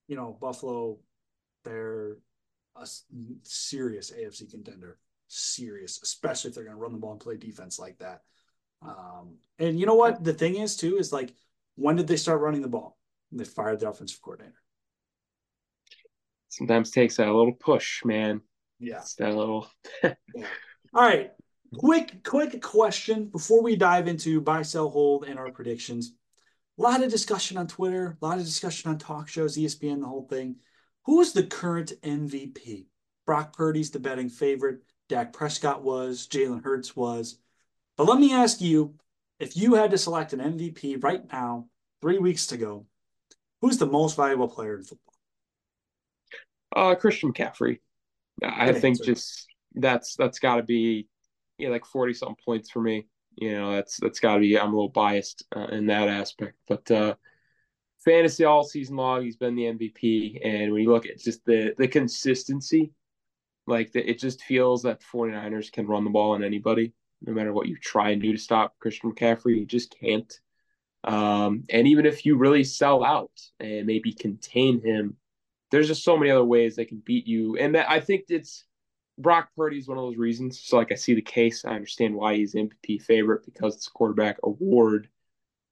you know, Buffalo, they're a serious AFC contender. Serious, especially if they're going to run the ball and play defense like that. Um, and you know what? The thing is, too, is like, when did they start running the ball? They fired the offensive coordinator. Sometimes takes a little push, man. Yeah. It's that little. yeah. All right. Quick, quick question before we dive into buy, sell, hold, and our predictions. A lot of discussion on Twitter, a lot of discussion on talk shows, ESPN, the whole thing. Who is the current MVP? Brock Purdy's the betting favorite. Dak Prescott was. Jalen Hurts was. But let me ask you if you had to select an MVP right now, three weeks to go, who's the most valuable player in football? Uh, Christian McCaffrey. I think just that's that's got to be yeah like forty something points for me. You know that's that's got to be. I'm a little biased uh, in that aspect, but uh, fantasy all season long, he's been the MVP. And when you look at just the the consistency, like the, it just feels that 49ers can run the ball on anybody, no matter what you try and do to stop Christian McCaffrey. You just can't. Um, and even if you really sell out and maybe contain him there's just so many other ways they can beat you. And that I think it's Brock Purdy is one of those reasons. So like I see the case. I understand why he's MVP favorite because it's a quarterback award.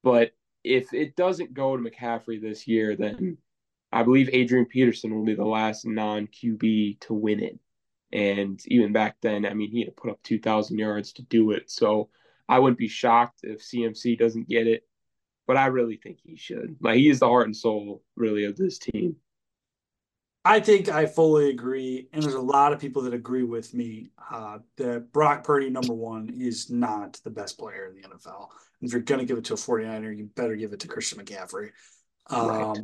But if it doesn't go to McCaffrey this year, then I believe Adrian Peterson will be the last non QB to win it. And even back then, I mean, he had to put up 2,000 yards to do it. So I wouldn't be shocked if CMC doesn't get it, but I really think he should. Like, he is the heart and soul, really, of this team. I think I fully agree, and there's a lot of people that agree with me uh, that Brock Purdy, number one, is not the best player in the NFL. If you're going to give it to a 49er, you better give it to Christian McCaffrey. Um, right.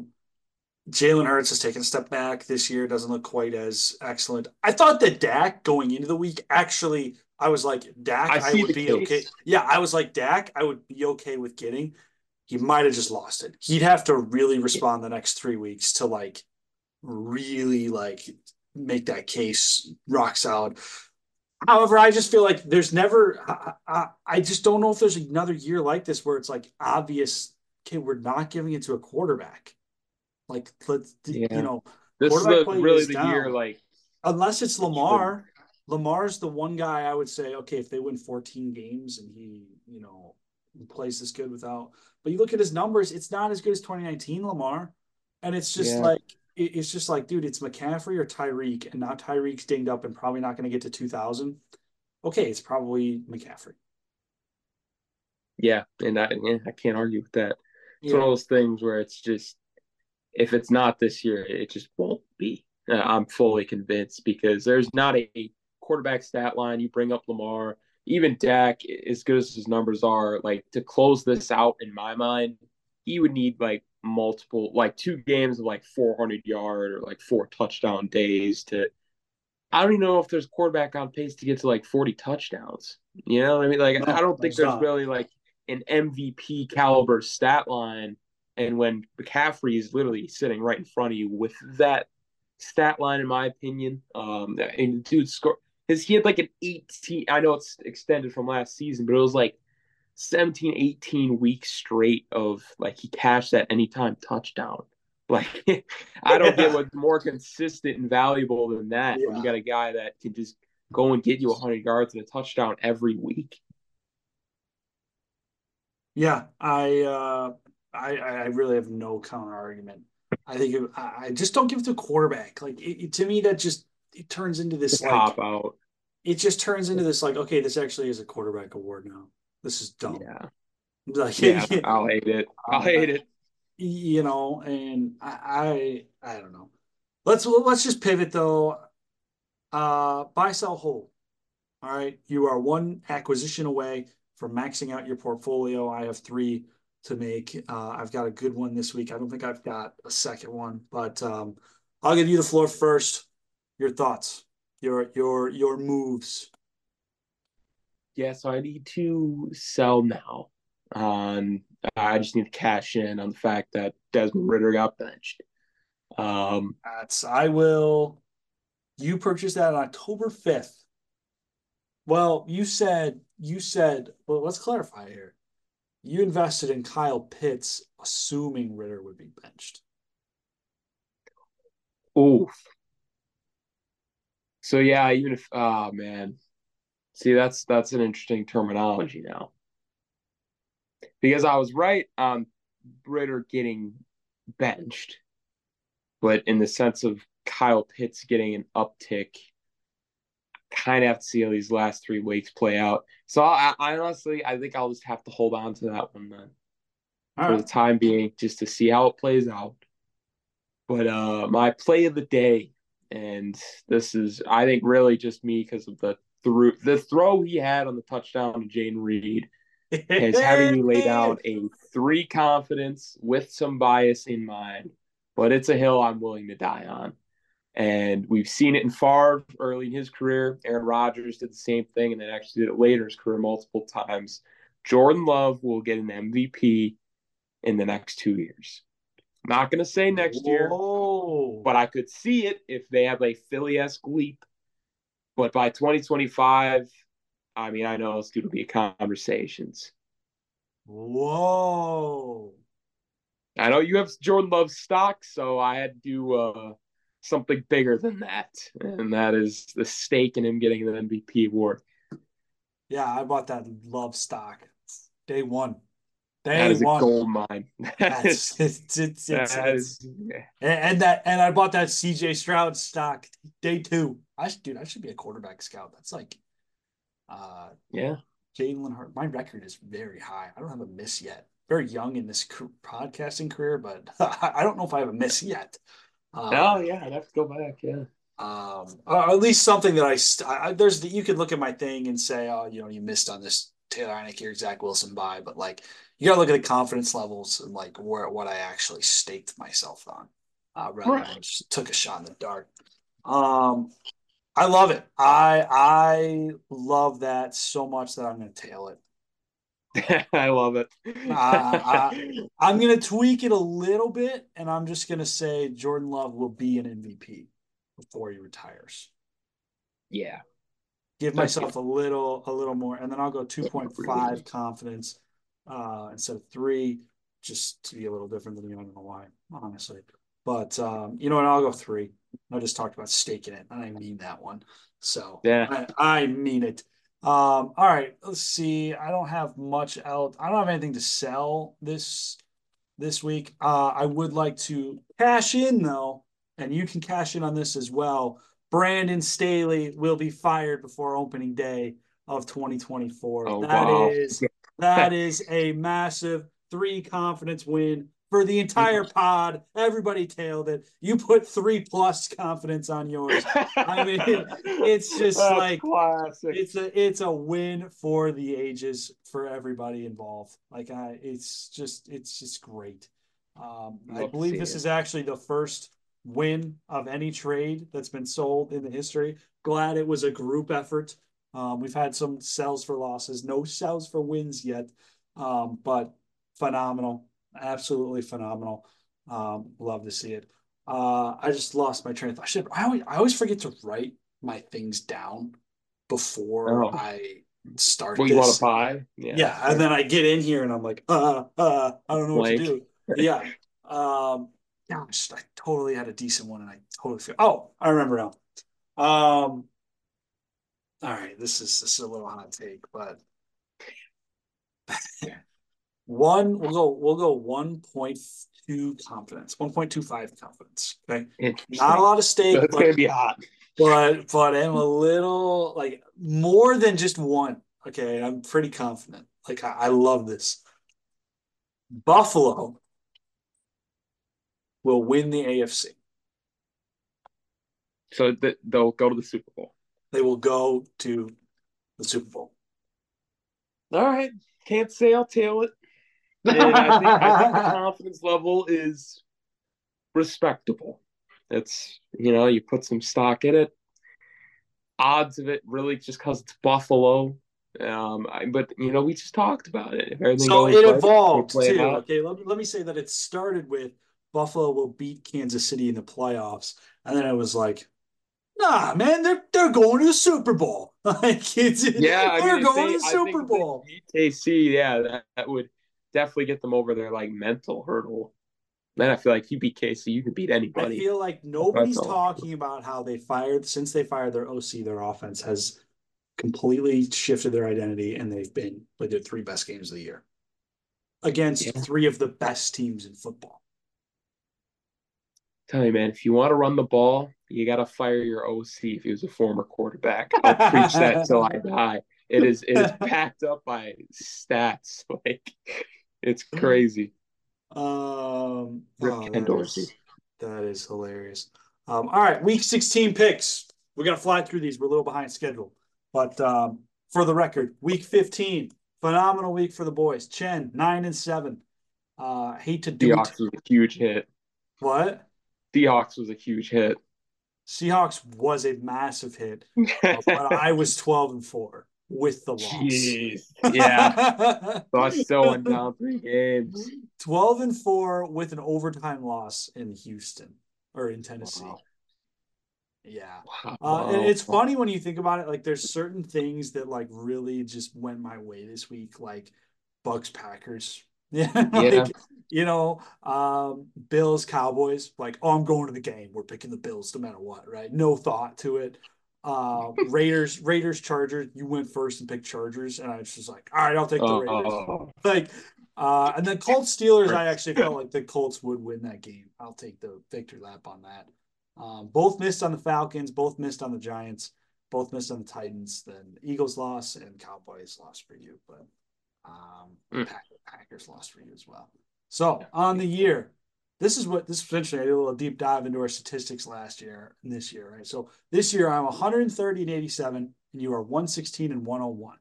Jalen Hurts has taken a step back this year, doesn't look quite as excellent. I thought that Dak going into the week, actually, I was like, Dak, I, I would be case. okay. Yeah, I was like, Dak, I would be okay with getting. He might have just lost it. He'd have to really respond the next three weeks to like really like make that case rock solid. However, I just feel like there's never, I, I, I, just don't know if there's another year like this where it's like obvious, okay, we're not giving it to a quarterback. Like, let's, yeah. you know, this is the, really the down. year, like, unless it's Lamar. Lamar's the one guy I would say, okay, if they win 14 games and he, you know, plays this good without, but you look at his numbers, it's not as good as 2019 Lamar. And it's just yeah. like, it's just like, dude, it's McCaffrey or Tyreek, and now Tyreek's dinged up and probably not going to get to 2,000. Okay, it's probably McCaffrey. Yeah, and I, I can't argue with that. It's yeah. one of those things where it's just, if it's not this year, it just won't be. Uh, I'm fully convinced because there's not a quarterback stat line. You bring up Lamar, even Dak, as good as his numbers are, like to close this out in my mind, he would need like multiple like two games of like 400 yard or like four touchdown days to I don't even know if there's quarterback on pace to get to like 40 touchdowns. You know what I mean? Like no, I don't think there's not. really like an MVP caliber stat line. And when McCaffrey is literally sitting right in front of you with that stat line, in my opinion, um, and dude score his he had like an 18. I know it's extended from last season, but it was like 17, 18 weeks straight of like he cashed that anytime touchdown. Like I don't yeah. get what's more consistent and valuable than that yeah. when you got a guy that can just go and get you 100 yards and a touchdown every week. Yeah, I uh I I really have no counter argument. I think it, I just don't give it to quarterback. Like it, it, to me, that just it turns into this like Pop out. It just turns into this like okay, this actually is a quarterback award now. This is dumb. Yeah. Like, Yeah. I'll hate it. I'll hate it. you know, and I, I I don't know. Let's let's just pivot though. Uh buy, sell, hold. All right. You are one acquisition away from maxing out your portfolio. I have three to make. Uh, I've got a good one this week. I don't think I've got a second one, but um, I'll give you the floor first. Your thoughts, your your your moves. Yeah, so I need to sell now. Um, I just need to cash in on the fact that Desmond Ridder got benched. Um, That's I will. You purchased that on October fifth. Well, you said you said. Well, let's clarify here. You invested in Kyle Pitts, assuming Ridder would be benched. oof. So yeah, even if oh man. See, that's that's an interesting terminology now. Because I was right on Ridder getting benched, but in the sense of Kyle Pitts getting an uptick, kind of have to see how these last three weeks play out. So I, I honestly, I think I'll just have to hold on to that one then All for the time being, just to see how it plays out. But uh, my play of the day, and this is, I think, really just me because of the through the throw he had on the touchdown to Jayden Reed is having me lay down a three confidence with some bias in mind, but it's a hill I'm willing to die on. And we've seen it in Favre early in his career. Aaron Rodgers did the same thing and then actually did it later in his career multiple times. Jordan Love will get an MVP in the next two years. Not going to say next year, but I could see it if they have a Philly esque leap. But by 2025, I mean, I know it's going to be conversations. Whoa. I know you have Jordan Love stock, so I had to do uh, something bigger than that, and that is the stake in him getting the MVP award. Yeah, I bought that love stock day one. Day That is a gold mine. That is, it's it's, it's, that is and, and that and I bought that CJ Stroud stock day two. I should dude, I should be a quarterback scout. That's like uh yeah. Jalen Hurt. My record is very high. I don't have a miss yet. Very young in this podcasting career, but I don't know if I have a miss yet. Um, Oh yeah, I'd have to go back. Yeah. um, or at least something that I, st- I there's the, you could look at my thing and say, oh, you know, you missed on this Taylor Heinicke or Zach Wilson buy, but like you gotta look at the confidence levels and like where what I actually staked myself on, uh, rather than just took a shot in the dark. Um, I love it. I I love that so much that I'm gonna tail it. I love it. I- I'm gonna tweak it a little bit, and I'm just gonna say Jordan Love will be an MVP before he retires. yeah. Give myself a little a little more and then i'll go 2.5 confidence uh instead of three just to be a little different than you i don't know why honestly. But um you know what? I'll go three. I just talked about staking it and i mean that one. So Yeah. I, I mean it. Um all right let's see. I don't have much else i don't have anything to sell this this week. Uh i would like to cash in though and you can cash in on this as well Brandon Staley will be fired before opening day of 2024. Oh, That wow. is that is a massive three confidence win for the entire pod. Everybody tailed it. You put three plus confidence on yours. I mean, it's just That's like- classic. It's a it's a win for the ages for everybody involved. Like I, it's just it's just great. Um, I believe this it. is actually the first win of any trade that's been sold in the history. Glad it was a group effort. Um, we've had some sells for losses, no sells for wins yet, um, but phenomenal, absolutely phenomenal. Um, love to see it. Uh, I just lost my train of thought. I, should, I always I always forget to write my things down before Oh. I start what you want this. to buy? Yeah, and then I get in here and I'm like, uh, uh, I don't know what to do. Yeah. Um, gosh, I totally had a decent one and I totally feel. Oh, I remember now. Um, all right, this is this is a little hot take, but One, we'll go, we'll go 1.2 confidence, 1.25 confidence. Okay. Not a lot of stake. It's going to be hot. But, but I'm a little like more than just one. Okay. I'm pretty confident. Like, I, I love this. Buffalo will win the AFC. So th- they'll go to the Super Bowl. They will go to the Super Bowl. All right. Can't say I'll tail it. And I think, I think the confidence level is respectable. It's, you know, you put some stock in it. Odds of it really just because it's Buffalo. Um, I, but you know, we just talked about it. so it evolved too. It okay, let me, let me say that it started with Buffalo will beat Kansas City in the playoffs, and then it was like, nah, man, they're they're going to the Super Bowl. like it's, yeah, they're I mean, going they, to the Super Bowl. KC, yeah, that, that would definitely get them over their like mental hurdle. Man, I feel like you beat KC, you can beat anybody. I feel like nobody's talking about how they fired since they fired their OC, their offense has completely shifted their identity, and they've been like their three best games of the year against yeah. three of the best teams in football. Tell you, man, if you want to run the ball, you got to fire your OC if he was a former quarterback. I'll preach that till I die. It is it is packed up by stats. Like it's crazy. Um, Rip oh, Ken Dorsey. That is hilarious. Um, all right, week 16 picks. We're gonna fly through these. We're a little behind schedule. But um, for the record, week 15, phenomenal week for the boys. Chen, nine and seven. Uh, hate to do it. was a huge hit. What? Seahawks was a huge hit. Seahawks was a massive hit, uh, but I was 12 and four with the loss. Jeez. Yeah. so I still went down three games. 12 and four with an overtime loss in Houston or in Tennessee. Wow. Yeah. Wow. Uh, and it's funny when you think about it. Like, there's certain things that like really just went my way this week, like Bucks Packers. Yeah. like. You know, um, Bills Cowboys. Like, oh, I'm going to the game. We're picking the Bills no matter what, right? No thought to it. Uh, Raiders, Raiders, Chargers. You went first and picked Chargers, and I was just like, all right, I'll take the Raiders. Like, uh, and then Colts Steelers. I actually felt like the Colts would win that game. I'll take the victory lap on that. Um, both missed on the Falcons, both missed on the Giants, both missed on the Titans. Then Eagles lost and Cowboys lost for you, but um, mm. Packers lost for you as well. So on the year, this is what this essentially I did a little deep dive into our statistics last year and this year, right? So this year I'm 130 and 87, and you are 116 and 101.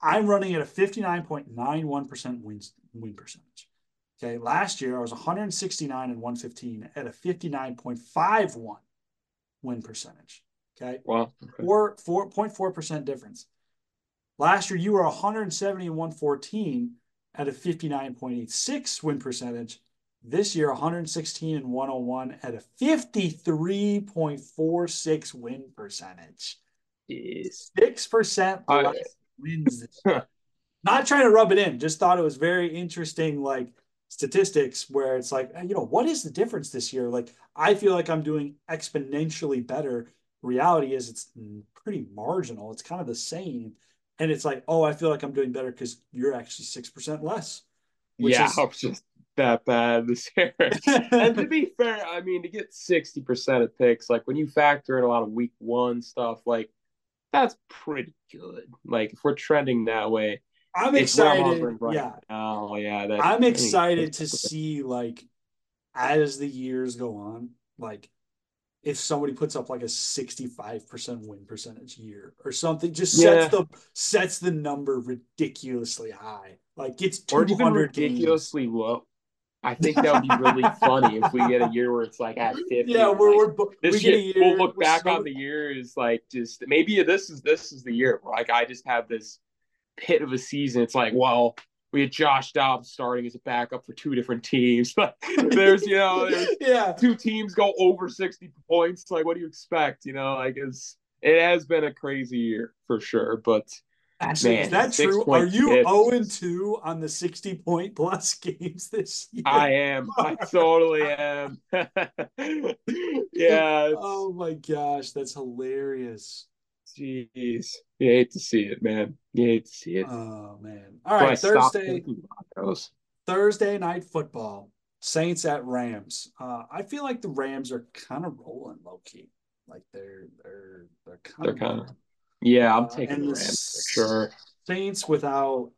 I'm running at a 59.91% win, win percentage. Okay, last year I was 169 and 115 at a 59.51 win percentage. Okay, wow, okay. four four point four percent difference. Last year you were 170 and 114 at a 59.86 win percentage. This year 116 and 101 at a 53.46 win percentage. Six percent wins this year. Not trying to rub it in, just thought it was very interesting. Like statistics where it's like, you know, what is the difference this year? Like, I feel like I'm doing exponentially better. Reality is it's pretty marginal. It's kind of the same. And it's like, oh, I feel like I'm doing better because you're actually 6% less. yeah, is... I'm just that bad this year. and to be fair, I mean, to get 60% of picks, like when you factor in a lot of week one stuff, like that's pretty good. Like if we're trending that way, I'm excited. Right yeah. Oh yeah. I'm excited to see like as the years go on, like if somebody puts up like a 65% win percentage year or something, just sets yeah. the sets the number ridiculously high. Like it's 200 ridiculously games. low. I think that would be really funny if we get a year where it's like at 50. Yeah, we're, like, we're this we year, we'll look back so... on the year is like just maybe this is this is the year where like I just have this pit of a season, it's like, well, we had Josh Dobbs starting as a backup for two different teams. But there's, you know, there's yeah, two teams go over 60 points. Like, what do you expect? You know, like it's it has been a crazy year for sure. But Actually, Man, is that true? Are you hits. 0 and 2 on the 60 point plus games this year? I am. I totally am. yeah. Oh my gosh, that's hilarious. Jeez, you hate to see it, man. You hate to see it. Oh man! All right, Thursday. Thursday night football. Saints at Rams. Uh, I feel like the Rams are kind of rolling low key. Like they're they're they're kind they're of yeah. I'm uh, taking the Rams for sure. Saints without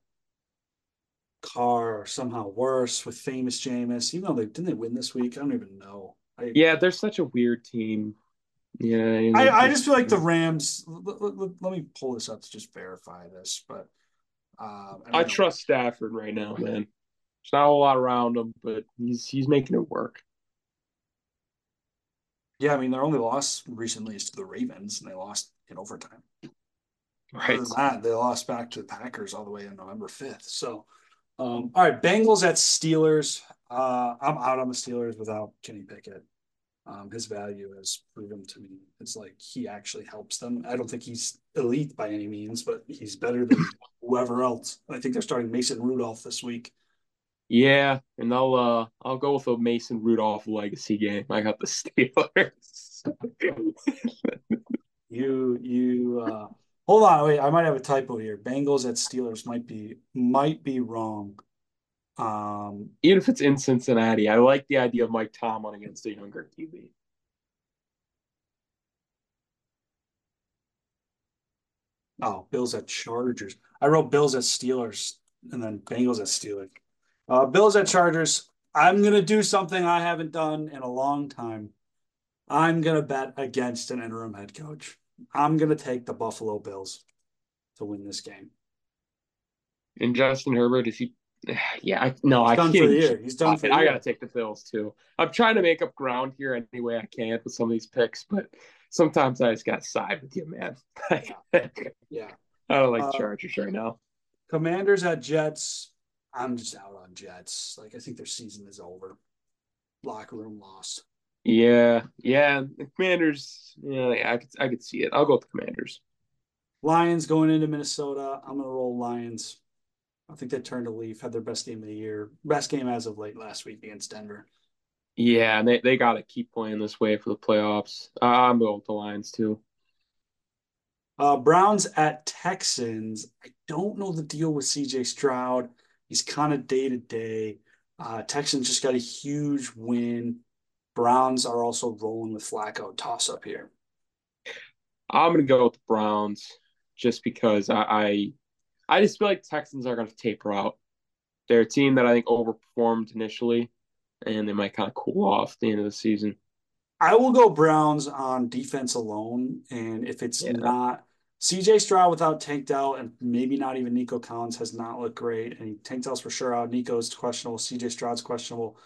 Carr somehow worse with famous Jameis. Even though they didn't they win this week, I don't even know. I, yeah, they're such a weird team. Yeah, I, I just feel like the Rams. Let, let, let, me pull this up to just verify this, but uh, I, I trust Stafford right now, man. There's not a lot around him, but he's he's making it work. Yeah, I mean their only loss recently is to the Ravens, and they lost in overtime. Right. that, they lost back to the Packers all the way on November fifth. So, um, all right, Bengals at Steelers. Uh, I'm out on the Steelers without Kenny Pickett. Um, his value has proven to me it's like he actually helps them. I don't think he's elite by any means, but he's better than whoever else. I think they're starting Mason Rudolph this week. Yeah, and I'll uh I'll go with a Mason Rudolph legacy game. I got the Steelers. you you uh hold on, wait, I might have a typo here. Bengals at Steelers might be might be wrong. Um, Even if it's in Cincinnati, I like the idea of Mike Tomlin against a younger QB. Oh, Bills at Chargers. I wrote Bills at Steelers and then Bengals at Steelers. Uh, Bills at Chargers. I'm gonna do something I haven't done in a long time. I'm gonna bet against an interim head coach. I'm gonna take the Buffalo Bills to win this game. And Justin Herbert, is he Yeah, I, no, He's I done can't. For the year. He's done for I, I got to take the Bills too. I'm trying to make up ground here any way I can with some of these picks, but sometimes I just got side with you, man. yeah. I don't like uh, Chargers right now. Commanders at Jets. I'm just out on Jets. Like I think their season is over. Locker room loss. Yeah, yeah. The Commanders. Yeah, I could I could see it. I'll go with the Commanders. Lions going into Minnesota. I'm gonna roll Lions. I think they turned a leaf, had their best game of the year, best game as of late last week against Denver. Yeah, and they, they got to keep playing this way for the playoffs. Uh, I'm going with the Lions too. Uh, Browns at Texans. I don't know the deal with CJ Stroud. He's kind of day to day. Texans just got a huge win. Browns are also rolling with Flacco. Toss up here. I'm going to go with the Browns just because I, I I just feel like Texans are going to taper out. They're a team that I think overperformed initially, and they might kind of cool off at the end of the season. I will go Browns on defense alone, and if it's yeah. not CJ Stroud without Tank Dell, and maybe not even Nico Collins has not looked great, and Tank Dell's for sure out. Nico's questionable. CJ Stroud's questionable.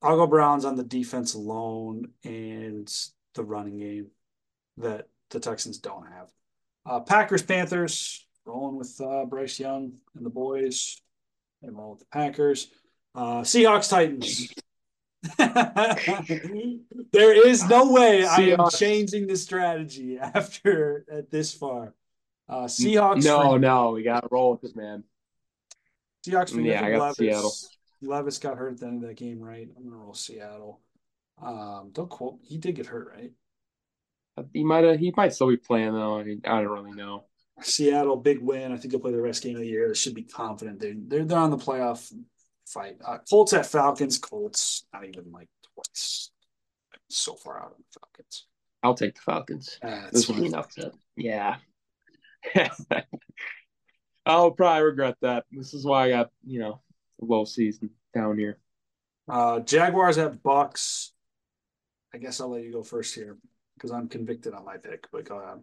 I'll go Browns on the defense alone and the running game that the Texans don't have. Uh, Packers Panthers rolling with uh, Bryce Young and the boys. and roll with the Packers. Uh, Seahawks Titans. there is no way Seahawks. I am changing the strategy after at this far. Uh, Seahawks. No, no, we got to roll with it, man. Seahawks. Yeah, I got Levis. Seattle. Levis got hurt at the end of that game, right? I'm gonna roll Seattle. Um, don't quote. He did get hurt, right? He might have. He might still be playing though. I, mean, I don't really know. Seattle, big win. I think they'll play the rest game of the year. They should be confident. They're they're, they're on the playoff fight. Uh, Colts at Falcons. Colts not even like twice. So far out of the Falcons. I'll take the Falcons. Uh, this will be an upset. Yeah. I'll probably regret that. This is why I got you know a low season down here. Uh, Jaguars at Bucks. I guess I'll let you go first here because I'm convicted on my pick. But go ahead.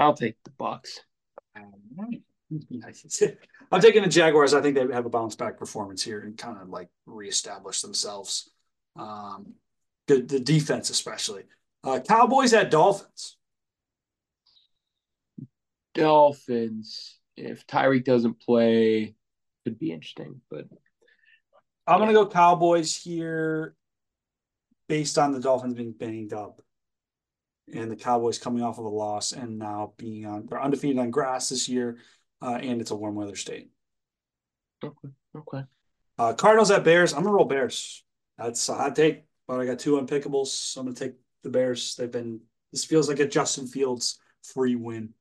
I'll take the Bucks. I'm taking the Jaguars. I think they have a bounce back performance here and kind of like reestablish themselves. Um, the, the defense, especially. Uh, Cowboys at Dolphins. Dolphins. If Tyreek doesn't play, could be interesting. But I'm gonna go Cowboys here, based on the Dolphins being banged up and the Cowboys coming off of a loss and now being on they're undefeated on grass this year, uh, and it's a warm weather state. Okay. Okay. Uh, Cardinals at Bears. I'm gonna roll Bears. That's a hot take, but I got two unpickables. So I'm gonna take the Bears. They've been This feels like a Justin Fields free win.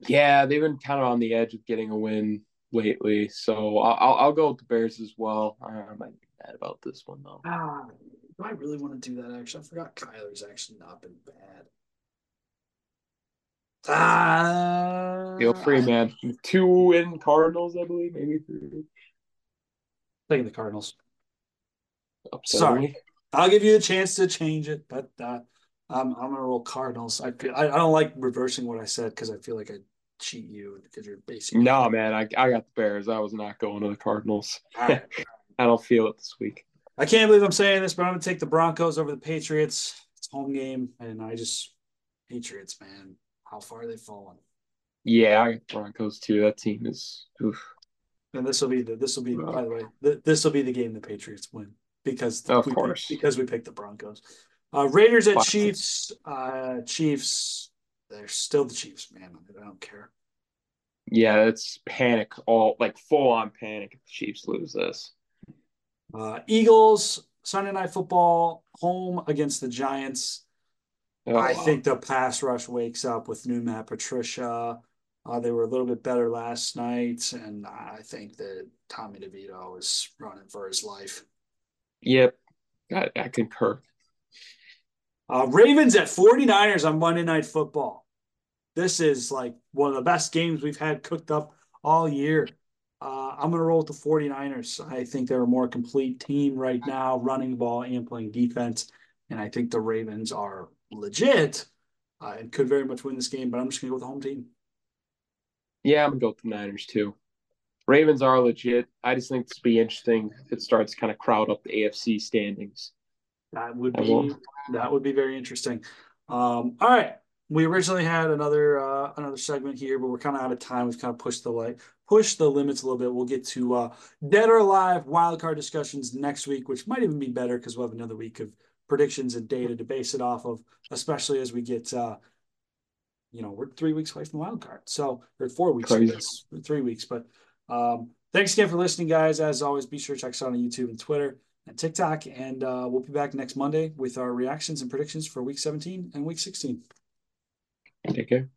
Yeah, they've been kind of on the edge of getting a win lately, so I'll I'll go with the Bears as well. I might be mad about this one though. Ah, do I really want to do that? Actually, I forgot Kyler's actually not been bad. Ah, Feel free, man. Two in Cardinals, I believe, maybe three. Taking the Cardinals. Sorry, I'll give you a chance to change it, but uh, I'm I'm gonna roll Cardinals. I feel I, I don't like reversing what I said because I feel like I cheat you because you're basically no man. I I got the Bears. I was not going to the Cardinals. Right. I don't feel it this week. I can't believe I'm saying this, but I'm gonna take the Broncos over the Patriots. It's home game, and I just Patriots, man. How far they've fallen. Yeah, Broncos too. That team is. Oof. And this will be the this will be by the way th- this will be the game the Patriots win because of we course picked, because we picked the Broncos. Uh, Raiders at Chiefs. Uh, Chiefs. They're still the Chiefs, man. I don't care. Yeah, it's panic all like full on panic if the Chiefs lose this. Uh, Eagles Sunday night football home against the Giants. Oh, I wow. think the pass rush wakes up with new Matt Patricia. Uh, they were a little bit better last night, and I think that Tommy DeVito is running for his life. Yep, I, I concur. Uh, Ravens at 49ers on Monday Night Football. This is like one of the best games we've had cooked up all year. Uh, I'm going to roll with the 49ers. I think they're a more complete team right now, running the ball and playing defense. And I think the Ravens are legit uh, and could very much win this game, but I'm just going to go with the home team. Yeah, I'm going to go with the Niners too. Ravens are legit. I just think this will be interesting if it starts kind of crowd up the AFC standings. That would be that would be very interesting. Um, all right. We originally had another uh, another segment here, but we're kind of out of time. We've kind of pushed the light, pushed the limits a little bit. We'll get to uh, dead or alive wildcard discussions next week, which might even be better because we'll have another week of predictions and data to base it off of, especially as we get, uh, you know, we're three weeks away from the wild card. So, or four weeks, three weeks. But um, thanks again for listening, guys. As always, be sure to check us out on YouTube and Twitter and TikTok. And uh, we'll be back next Monday with our reactions and predictions for week 17 and week 16. Take care.